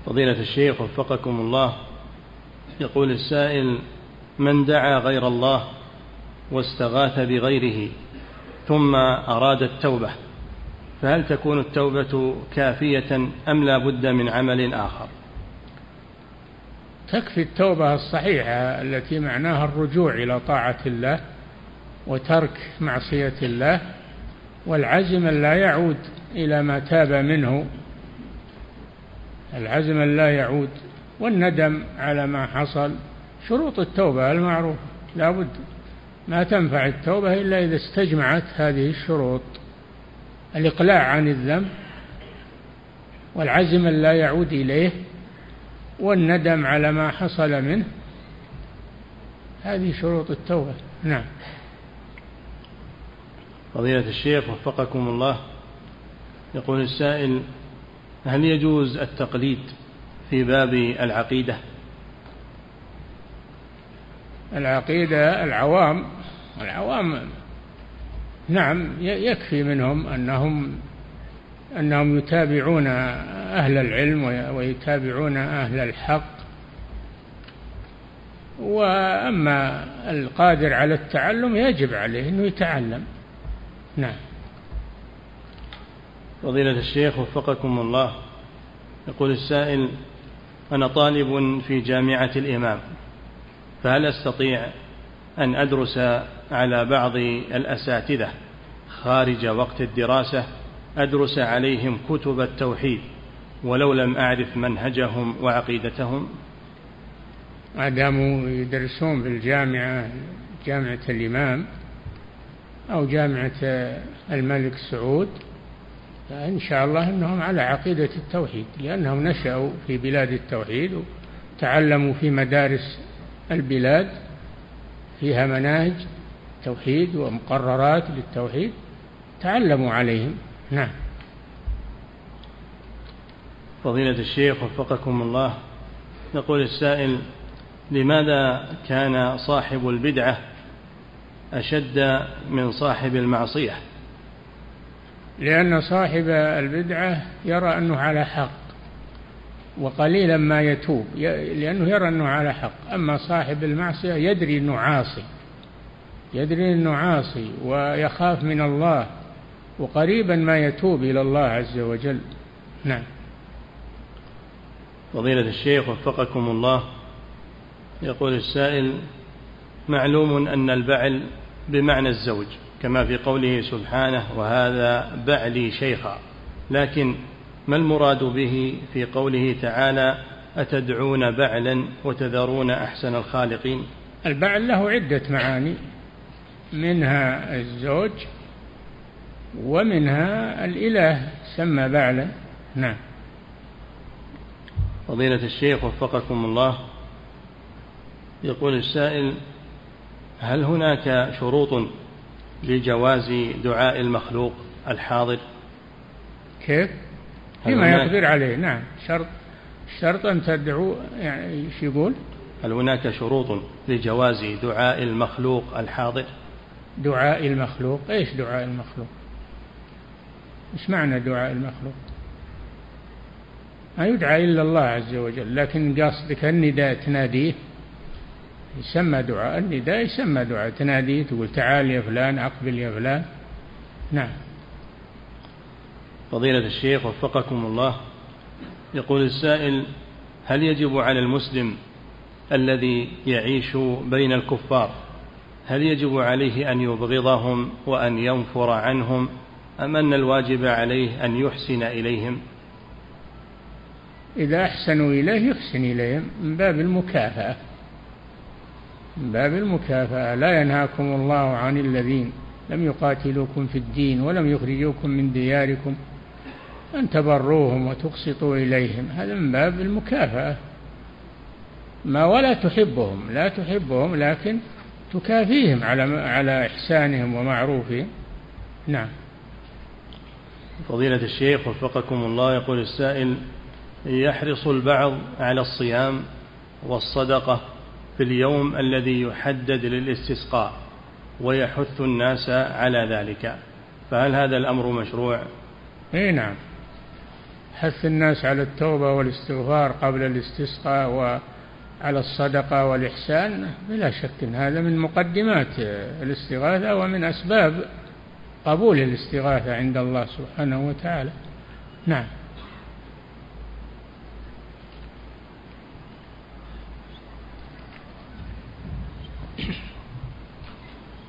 A: فضيلة الشيخ وفقكم الله يقول السائل من دعا غير الله واستغاث بغيره ثم أراد التوبة فهل تكون التوبة كافية أم لا بد من عمل آخر؟
B: تكفي التوبة الصحيحة التي معناها الرجوع إلى طاعة الله وترك معصية الله والعزم لا يعود إلى ما تاب منه. العزم لا يعود والندم على ما حصل. شروط التوبة المعروفة لا بد. ما تنفع التوبة إلا إذا استجمعت هذه الشروط. الإقلاع عن الذنب والعزم لا يعود إليه والندم على ما حصل منه. هذه شروط التوبة. نعم.
A: فضيلة الشيخ وفقكم الله. يقول السائل هل يجوز التقليد في باب العقيدة؟
B: العقيدة العوام العوام نعم يكفي منهم أنهم أنهم يتابعون أهل العلم ويتابعون أهل الحق. وأما القادر على التعلم يجب عليه أنه يتعلم. نعم.
A: فضيلة الشيخ وفقكم الله يقول السائل أنا طالب في جامعة الإمام فهل أستطيع أن أدرس على بعض الأساتذة خارج وقت الدراسة؟ أدرس عليهم كتب التوحيد ولو لم أعرف منهجهم وعقيدتهم؟
B: ما داموا يدرسون في الجامعة جامعة الإمام أو جامعة الملك سعود فإن شاء الله أنهم على عقيدة التوحيد لأنهم نشأوا في بلاد التوحيد وتعلموا في مدارس البلاد فيها مناهج توحيد ومقررات للتوحيد تعلموا عليهم. نعم.
A: فضيلة الشيخ وفقكم الله يقول السائل لماذا كان صاحب البدعة أشد من صاحب المعصية.
B: لأن صاحب البدعة يرى أنه على حق وقليلا ما يتوب لأنه يرى أنه على حق. أما صاحب المعصية يدري أنه عاصي يدري أنه عاصي ويخاف من الله وقريبا ما يتوب إلى الله عز وجل. نعم.
A: فضيلة الشيخ وفقكم الله يقول السائل معلوم أن البعل بمعنى الزوج كما في قوله سبحانه وهذا بعلي شيخا لكن ما المراد به في قوله تعالى أتدعون بعلا وتذرون أحسن الخالقين
B: البعل له عدة معاني منها الزوج ومنها الإله سمى بعلا. نعم.
A: فضيلة الشيخ وفقكم الله يقول السائل هل هناك شروط لجواز دعاء المخلوق الحاضر؟
B: كيف؟ فيما يقدر عليه نعم. شرط شرط أن تدعو يعني إيش يقول؟
A: هل هناك شروط لجواز دعاء المخلوق الحاضر؟
B: دعاء المخلوق؟ إيش دعاء المخلوق؟ إيش معنى دعاء المخلوق؟ ما يدعى إلا الله عز وجل لكن قصدك النداء تناديه؟ يسمى دعاء النداء يسمى دعاء. تناديه تقول تعال يا فلان أقبل يا فلان. نعم.
A: فضيلة الشيخ وفقكم الله يقول السائل هل يجب على المسلم الذي يعيش بين الكفار هل يجب عليه أن يبغضهم وأن ينفر عنهم أم أن الواجب عليه أن يحسن إليهم؟
B: إذا أحسنوا إليه يحسن إليهم من باب المكافأة. من باب المكافأة. لا ينهاكم الله عن الذين لم يقاتلوكم في الدين ولم يخرجوكم من دياركم أن تبروهم وتقسطوا إليهم. هذا من باب المكافأة. ما ولا تحبهم لا تحبهم لكن تكافيهم على على إحسانهم ومعروفهم. نعم.
A: فضيلة الشيخ وفقكم الله يقول السائل يحرص البعض على الصيام والصدقة. في اليوم الذي يحدد للاستسقاء ويحث الناس على ذلك. فهل هذا الأمر مشروع؟
B: إي نعم. حث الناس على التوبة والاستغفار قبل الاستسقاء وعلى الصدقة والإحسان بلا شك هذا من مقدمات الاستغاثة ومن أسباب قبول الاستغاثة عند الله سبحانه وتعالى. نعم.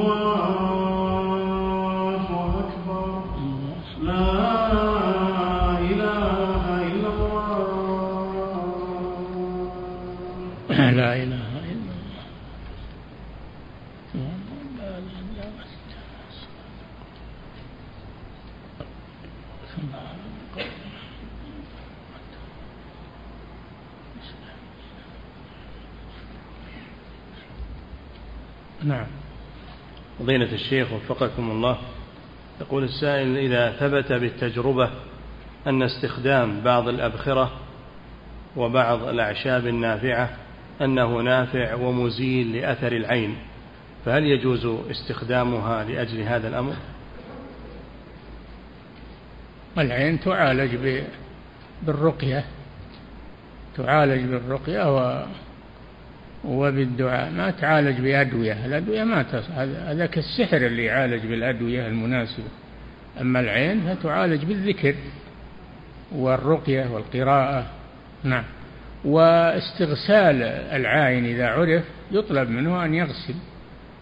C: الله
A: فضيلة الشيخ وفقكم الله يقول السائل إذا ثبت بالتجربة أن استخدام بعض الأبخرة وبعض الأعشاب النافعة أنه نافع ومزيل لأثر العين فهل يجوز استخدامها لأجل هذا الأمر؟
B: العين تعالج بالرقية تعالج بالرقية و وبالدعاء. ما تعالج بأدوية. الأدوية ما تص... هذا هذا كالسحر اللي يعالج بالأدوية المناسبة. أما العين فتعالج بالذكر والرقية والقراءة. نعم. واستغسال العاين إذا عرف يطلب منه أن يغسل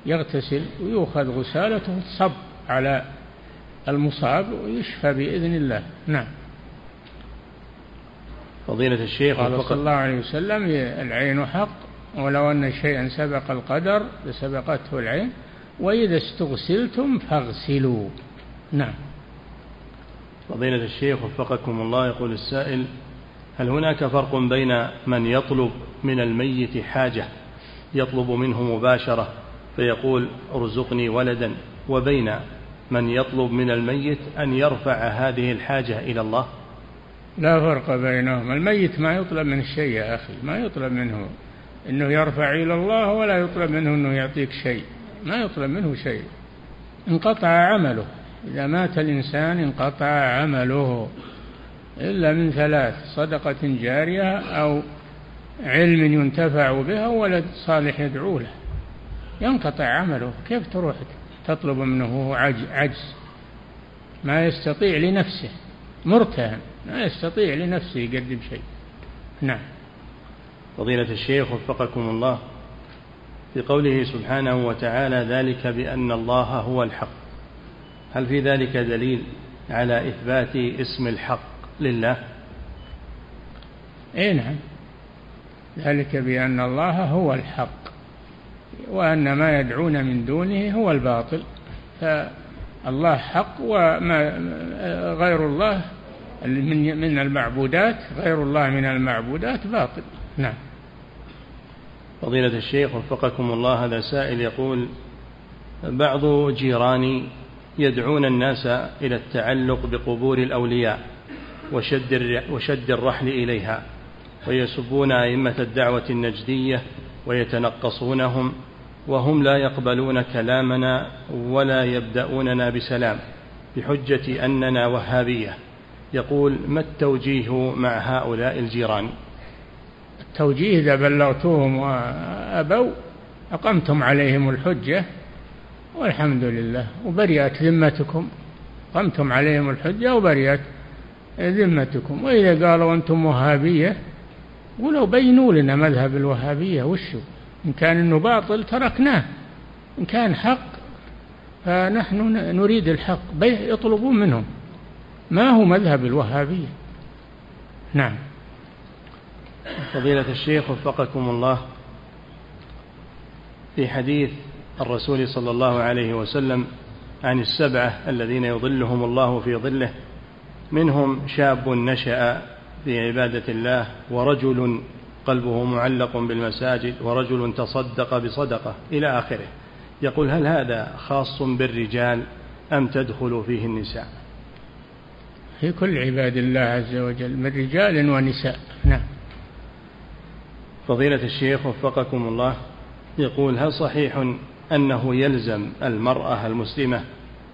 B: يغتسل ويؤخذ غسالته تصب على المصاب ويشفى بإذن الله. نعم.
A: فضيلة الشيخ
B: قال صلى الله عليه وسلم العين حق ولو أن شيئا سبق القدر لسبقته العين وإذا استغسلتم فاغسلوا. نعم.
A: فضيلة الشيخ وفقكم الله يقول السائل هل هناك فرق بين من يطلب من الميت حاجة يطلب منه مباشرة فيقول ارزقني ولدا وبين من يطلب من الميت أن يرفع هذه الحاجة إلى الله؟
B: لا فرق بينهم الميت ما يطلب منه شيء يا أخي ما يطلب منه أنه يرفع إلى الله ولا يطلب منه أنه يعطيك شيء. ما يطلب منه شيء. انقطع عمله. إذا مات الإنسان انقطع عمله. إلا من ثلاث صدقة جارية أو علم ينتفع به أو ولد صالح يدعو له. ينقطع عمله. كيف تروح تطلب منه عجز؟ ما يستطيع لنفسه. مرتهن. ما يستطيع لنفسه يقدم شيء. نعم.
A: فضيلة الشيخ وفقكم الله في قوله سبحانه وتعالى ذلك بأن الله هو الحق. هل في ذلك دليل على إثبات اسم الحق لله؟
B: اي نعم. ذلك بأن الله هو الحق وأن ما يدعون من دونه هو الباطل. فالله حق وما غير الله من المعبودات غير الله من المعبودات باطل. نعم.
A: فضيلة الشيخ وفقكم الله هذا سائل يقول بعض جيراني يدعون الناس إلى التعلق بقبور الأولياء وشد, وشد الرحل إليها ويسبون أئمة الدعوة النجدية ويتنقصونهم وهم لا يقبلون كلامنا ولا يبدأوننا بسلام بحجة أننا وهابية. يقول ما التوجيه مع هؤلاء الجيران؟
B: التوجيه إذا بلغتوهم وأبوا أقمتم عليهم الحجة والحمد لله وبرئت ذمتكم. قمتم عليهم الحجة وبرئت ذمتكم. وإذا قالوا أنتم وهابية قولوا بينوا لنا مذهب الوهابية. وشو إن كان إنه باطل تركناه. إن كان حق فنحن نريد الحق. يطلبون منهم. ما هو مذهب الوهابية؟ نعم.
A: فضيلة الشيخ وفقكم الله في حديث الرسول صلى الله عليه وسلم عن السبعة الذين يظلهم الله في ظله منهم شاب نشأ في عبادة الله ورجل قلبه معلق بالمساجد ورجل تصدق بصدقة إلى آخره. يقول هل هذا خاص بالرجال أم تدخل فيه النساء؟
B: في كل عباد الله عز وجل من رجال ونساء. نعم.
A: فضيلة الشيخ وفقكم الله يقول هل صحيح أنه يلزم المرأة المسلمة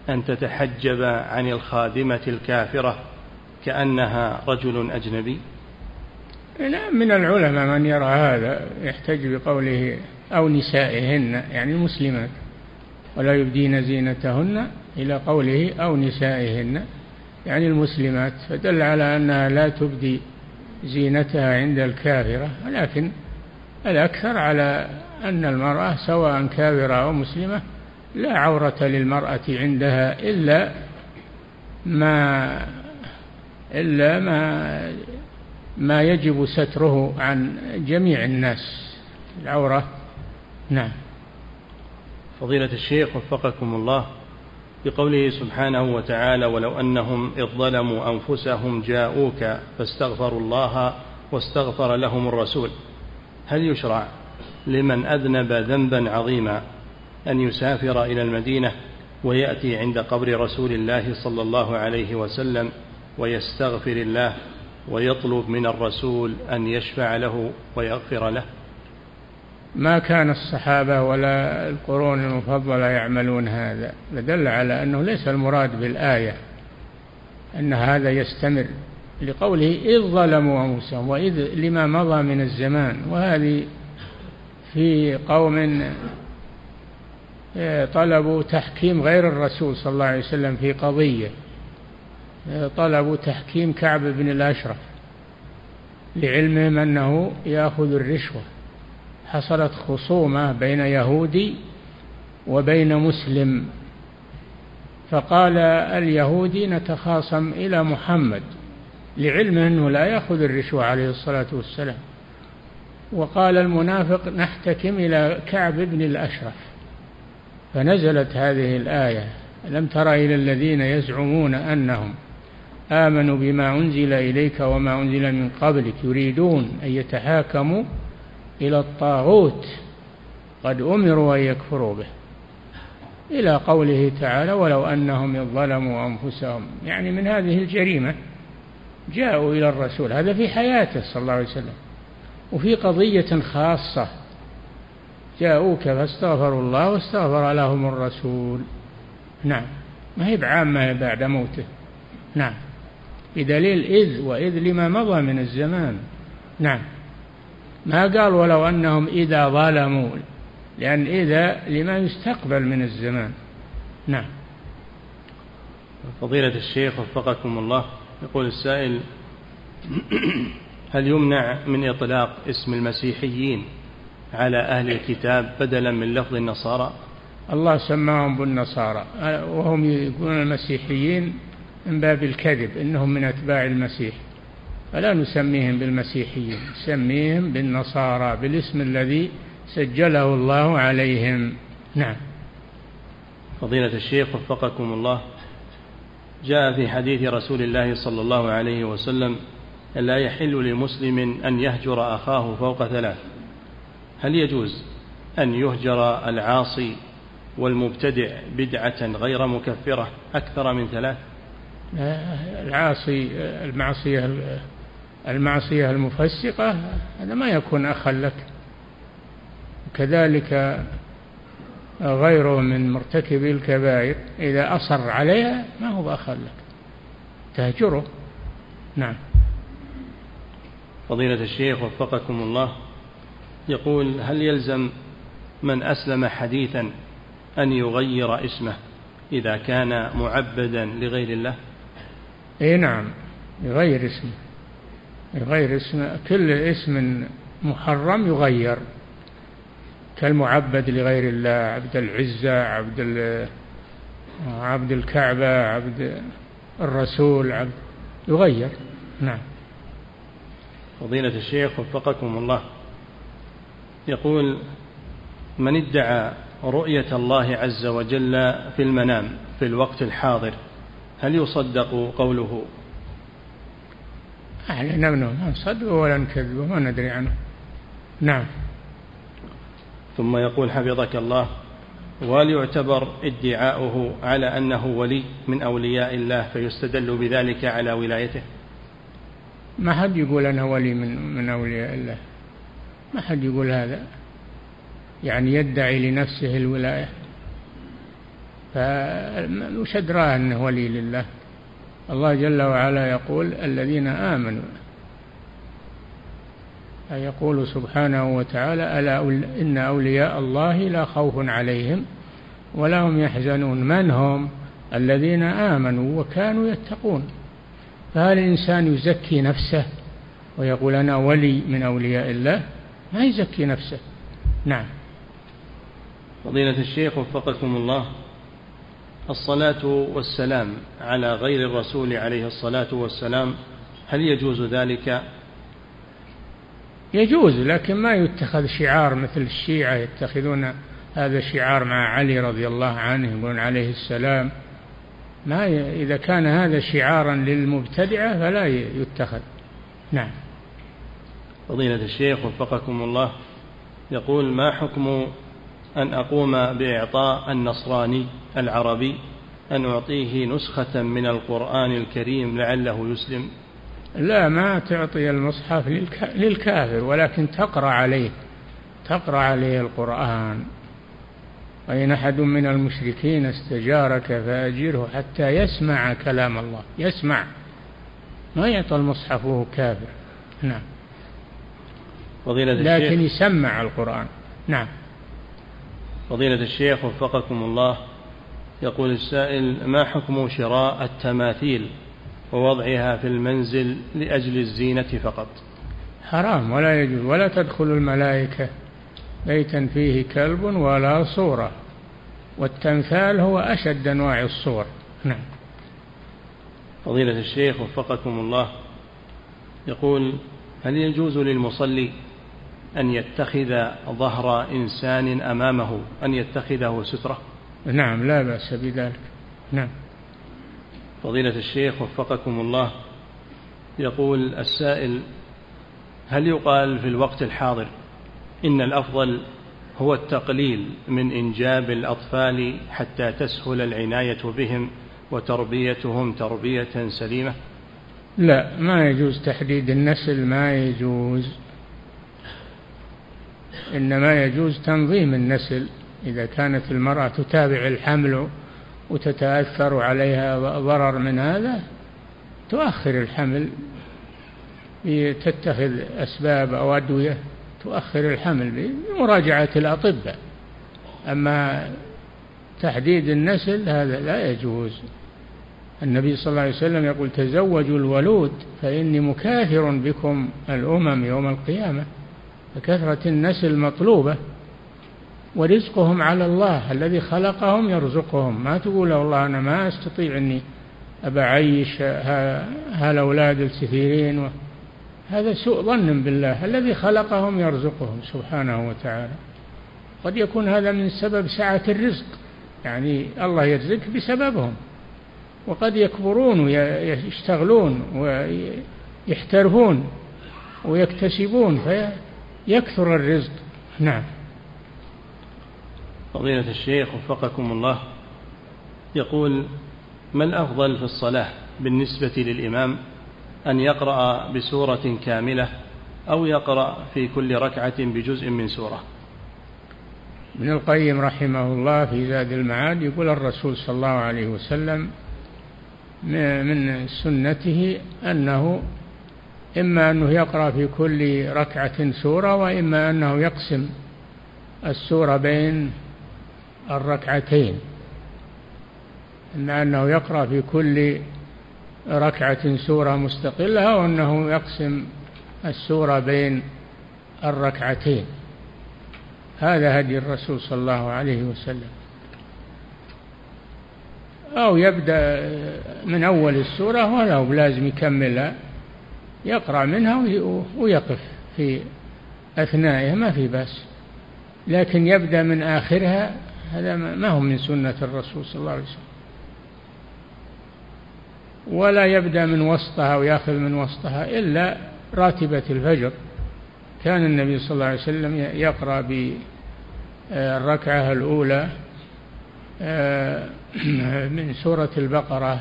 A: أن تتحجب عن الخادمة الكافرة كأنها رجل أجنبي؟
B: نعم من العلماء من يرى هذا يحتج بقوله أو نسائهن يعني المسلمات ولا يبدين زينتهن إلى قوله أو نسائهن. يعني المسلمات فدل على أنها لا تبدي زينتها عند الكافرة ولكن الأكثر على أن المرأة سواء كافرة أو مسلمة لا عورة للمرأة عندها إلا ما إلا ما ما يجب ستره عن جميع الناس. العورة نعم.
A: فضيلة الشيخ وفقكم الله بقوله سبحانه وتعالى ولو أنهم إذ ظلموا أنفسهم جاءوك فاستغفروا الله واستغفر لهم الرسول. هل يشرع لمن أذنب ذنبا عظيما أن يسافر إلى المدينة ويأتي عند قبر رسول الله صلى الله عليه وسلم ويستغفر الله ويطلب من الرسول أن يشفع له ويغفر له؟
B: ما كان الصحابة ولا القرون المفضلة يعملون هذا فدل على أنه ليس المراد بالآية أن هذا يستمر. لقوله إذ ظلموا أنفسهم وإذ لما مضى من الزمان وهذه في قوم آه، طلبوا تحكيم غير الرسول صلى الله عليه وسلم في قضية آه، طلبوا تحكيم كعب بن الأشرف لعلمهم أنه يأخذ الرشوة. حصلت خصومة بين يهودي وبين مسلم فقال اليهودي نتخاصم إلى محمد. لعلمه أنه لا يأخذ الرشوة عليه الصلاة والسلام. وقال المنافق نحتكم إلى كعب بن الأشرف. فنزلت هذه الآية لم تر إلى الذين يزعمون أنهم آمنوا بما أنزل إليك وما أنزل من قبلك يريدون أن يتحاكموا إلى الطاغوت قد أمروا أن يكفروا به. إلى قوله تعالى ولو أنهم ظلموا أنفسهم. يعني من هذه الجريمة جاءوا إلى الرسول. هذا في حياته صلى الله عليه وسلم. وفي قضية خاصة. جاءوك فاستغفروا الله واستغفر لهم الرسول. نعم. ما هي بعامة بعد موته. نعم. بدليل إذ وإذ لما مضى من الزمان. نعم. ما قال ولو أنهم إذا ظلموا. لأن إذا لما يستقبل من الزمان. نعم.
A: فضيلة الشيخ وفقكم الله. يقول السائل هل يمنع من إطلاق اسم المسيحيين على أهل الكتاب بدلا من لفظ النصارى؟
B: الله سماهم بالنصارى وهم يقولون المسيحيين من باب الكذب إنهم من أتباع المسيح. فلا نسميهم بالمسيحيين نسميهم بالنصارى بالاسم الذي سجله الله عليهم. نعم.
A: فضيلة الشيخ وفقكم الله. جاء في حديث رسول الله صلى الله عليه وسلم لا يحل لمسلم أن يهجر أخاه فوق ثلاث. هل يجوز أن يهجر العاصي والمبتدع بدعة غير مكفرة أكثر من ثلاث؟
B: العاصي المعصية المعصية المفسقة هذا ما يكون أخا لك. كذلك غيره من مرتكبي الكبائر إذا أصر عليها ما هو أخا لك. تهجره. نعم.
A: فضيلة الشيخ وفقكم الله يقول هل يلزم من أسلم حديثا أن يغير اسمه إذا كان معبدا لغير الله؟
B: إي نعم يغير اسمه. يغير اسم كل اسم محرم يغير. كالمعبد لغير الله عبد العزة عبد عبد الكعبة عبد الرسول عبد يغير. نعم.
A: فضيلة الشيخ وفقكم الله. يقول من ادعى رؤية الله عز وجل في المنام في الوقت الحاضر هل يصدق قوله؟
B: أعلن منه ما نصدقه ولا نكذبه ما ندري عنه. نعم.
A: ثم يقول حفظك الله وهل يعتبر ادعاؤه على أنه ولي من أولياء الله فيستدل بذلك على ولايته.
B: ما حد يقول أنا ولي من, من أولياء الله. ما حد يقول هذا. يعني يدعي لنفسه الولاية. فمش أدراه أنه ولي لله. الله جل وعلا يقول الذين آمنوا يقول سبحانه وتعالى ألا إن أولياء الله لا خوف عليهم ولا هم يحزنون. من هم؟ الذين آمنوا وكانوا يتقون. فهل الإنسان يزكي نفسه ويقول أنا ولي من أولياء الله؟ ما يزكي نفسه. نعم.
A: فضيلة الشيخ وفقكم الله الصلاة والسلام على غير الرسول عليه الصلاة والسلام هل يجوز ذلك؟
B: يجوز لكن ما يتخذ شعار مثل الشيعة يتخذون هذا شعار مع علي رضي الله عنه يقولون عليه السلام. ما. إذا كان هذا شعارا للمبتدعة فلا يتخذ. نعم.
A: فضيلة الشيخ وفقكم الله يقول ما حكم أن أقوم بإعطاء النصراني العربي أن أعطيه نسخة من القرآن الكريم لعله يسلم؟
B: لا ما تعطي المصحف للكافر ولكن تقرأ عليه تقرأ عليه القرآن. وإن أحد من المشركين استجارك فأجره حتى يسمع كلام الله؟ يسمع. ما يعطى المصحف وهو كافر. نعم.
A: فضيلة
B: لكن يسمع القرآن. نعم.
A: فضيلة الشيخ وفقكم الله يقول السائل ما حكم شراء التماثيل؟ ووضعها في المنزل لأجل الزينة فقط.
B: حرام ولا يجوز ولا تدخل الملائكة بيتا فيه كلب ولا صورة. والتمثال هو أشد أنواع الصور. نعم.
A: فضيلة الشيخ وفقكم الله. يقول هل يجوز للمصلي أن يتخذ ظهر إنسان أمامه أن يتخذه سترة؟
B: نعم لا بأس بذلك. نعم.
A: فضيلة الشيخ وفقكم الله يقول السائل هل يقال في الوقت الحاضر إن الأفضل هو التقليل من إنجاب الأطفال حتى تسهل العناية بهم وتربيتهم تربية سليمة؟
B: لا ما يجوز تحديد النسل ما يجوز إنما يجوز تنظيم النسل. إذا كانت المرأة تتابع الحمل وتتأثر عليها ضرر من هذا تؤخر الحمل. تتخذ أسباب أو أدوية تؤخر الحمل بمراجعة الأطباء. أما تحديد النسل هذا لا يجوز. النبي صلى الله عليه وسلم يقول تزوجوا الولود فإني مكاثر بكم الأمم يوم القيامة. فكثرة النسل مطلوبة. ورزقهم على الله الذي خلقهم يرزقهم. ما تقول والله أنا ما أستطيع أني أبعيش هالأولاد الكثيرين هذا سوء ظن بالله. الذي خلقهم يرزقهم سبحانه وتعالى. قد يكون هذا من سبب سعة الرزق. يعني الله يرزق بسببهم. وقد يكبرون ويشتغلون ويحترفون ويكتسبون فيكثر الرزق. نعم.
A: فضيلة الشيخ وفقكم الله يقول ما الأفضل في الصلاة بالنسبة للإمام أن يقرأ بسورة كاملة أو يقرأ في كل ركعة بجزء من سورة؟
B: ابن القيم رحمه الله في زاد المعاد يقول الرسول صلى الله عليه وسلم من سنته أنه إما أنه يقرأ في كل ركعة سورة وإما أنه يقسم السورة بين الركعتين. إما أنه يقرأ في كل ركعة سورة مستقلة وأنه يقسم السورة بين الركعتين. هذا هدي الرسول صلى الله عليه وسلم. أو يبدأ من أول السورة ولا هو لازم يكملها يقرأ منها ويقف في أثنائها ما في بأس. لكن يبدأ من آخرها هذا ما هو من سنة الرسول صلى الله عليه وسلم. ولا يبدأ من وسطها ويأخذ من وسطها إلا راتبة الفجر. كان النبي صلى الله عليه وسلم يقرأ بالركعة الأولى آه، من سورة البقرة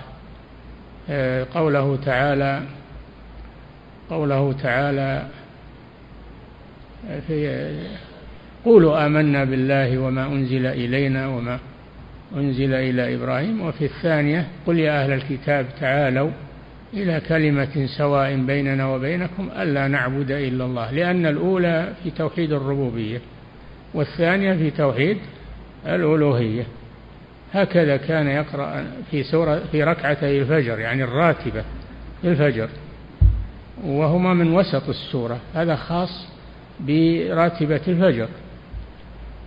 B: آه، قوله تعالى قوله تعالى في قولوا آمنا بالله وما أنزل إلينا وما أنزل إلى إبراهيم. وفي الثانية قل يا أهل الكتاب تعالوا إلى كلمة سواء بيننا وبينكم ألا نعبد إلا الله لأن الأولى في توحيد الربوبية والثانية في توحيد الألوهية. هكذا كان يقرأ في سورة في ركعتي الفجر يعني الراتبة الفجر وهما من وسط السورة هذا خاص براتبة الفجر.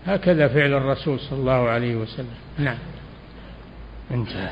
B: هكذا فعل الرسول صلى الله عليه وسلم. نعم.
A: انتهى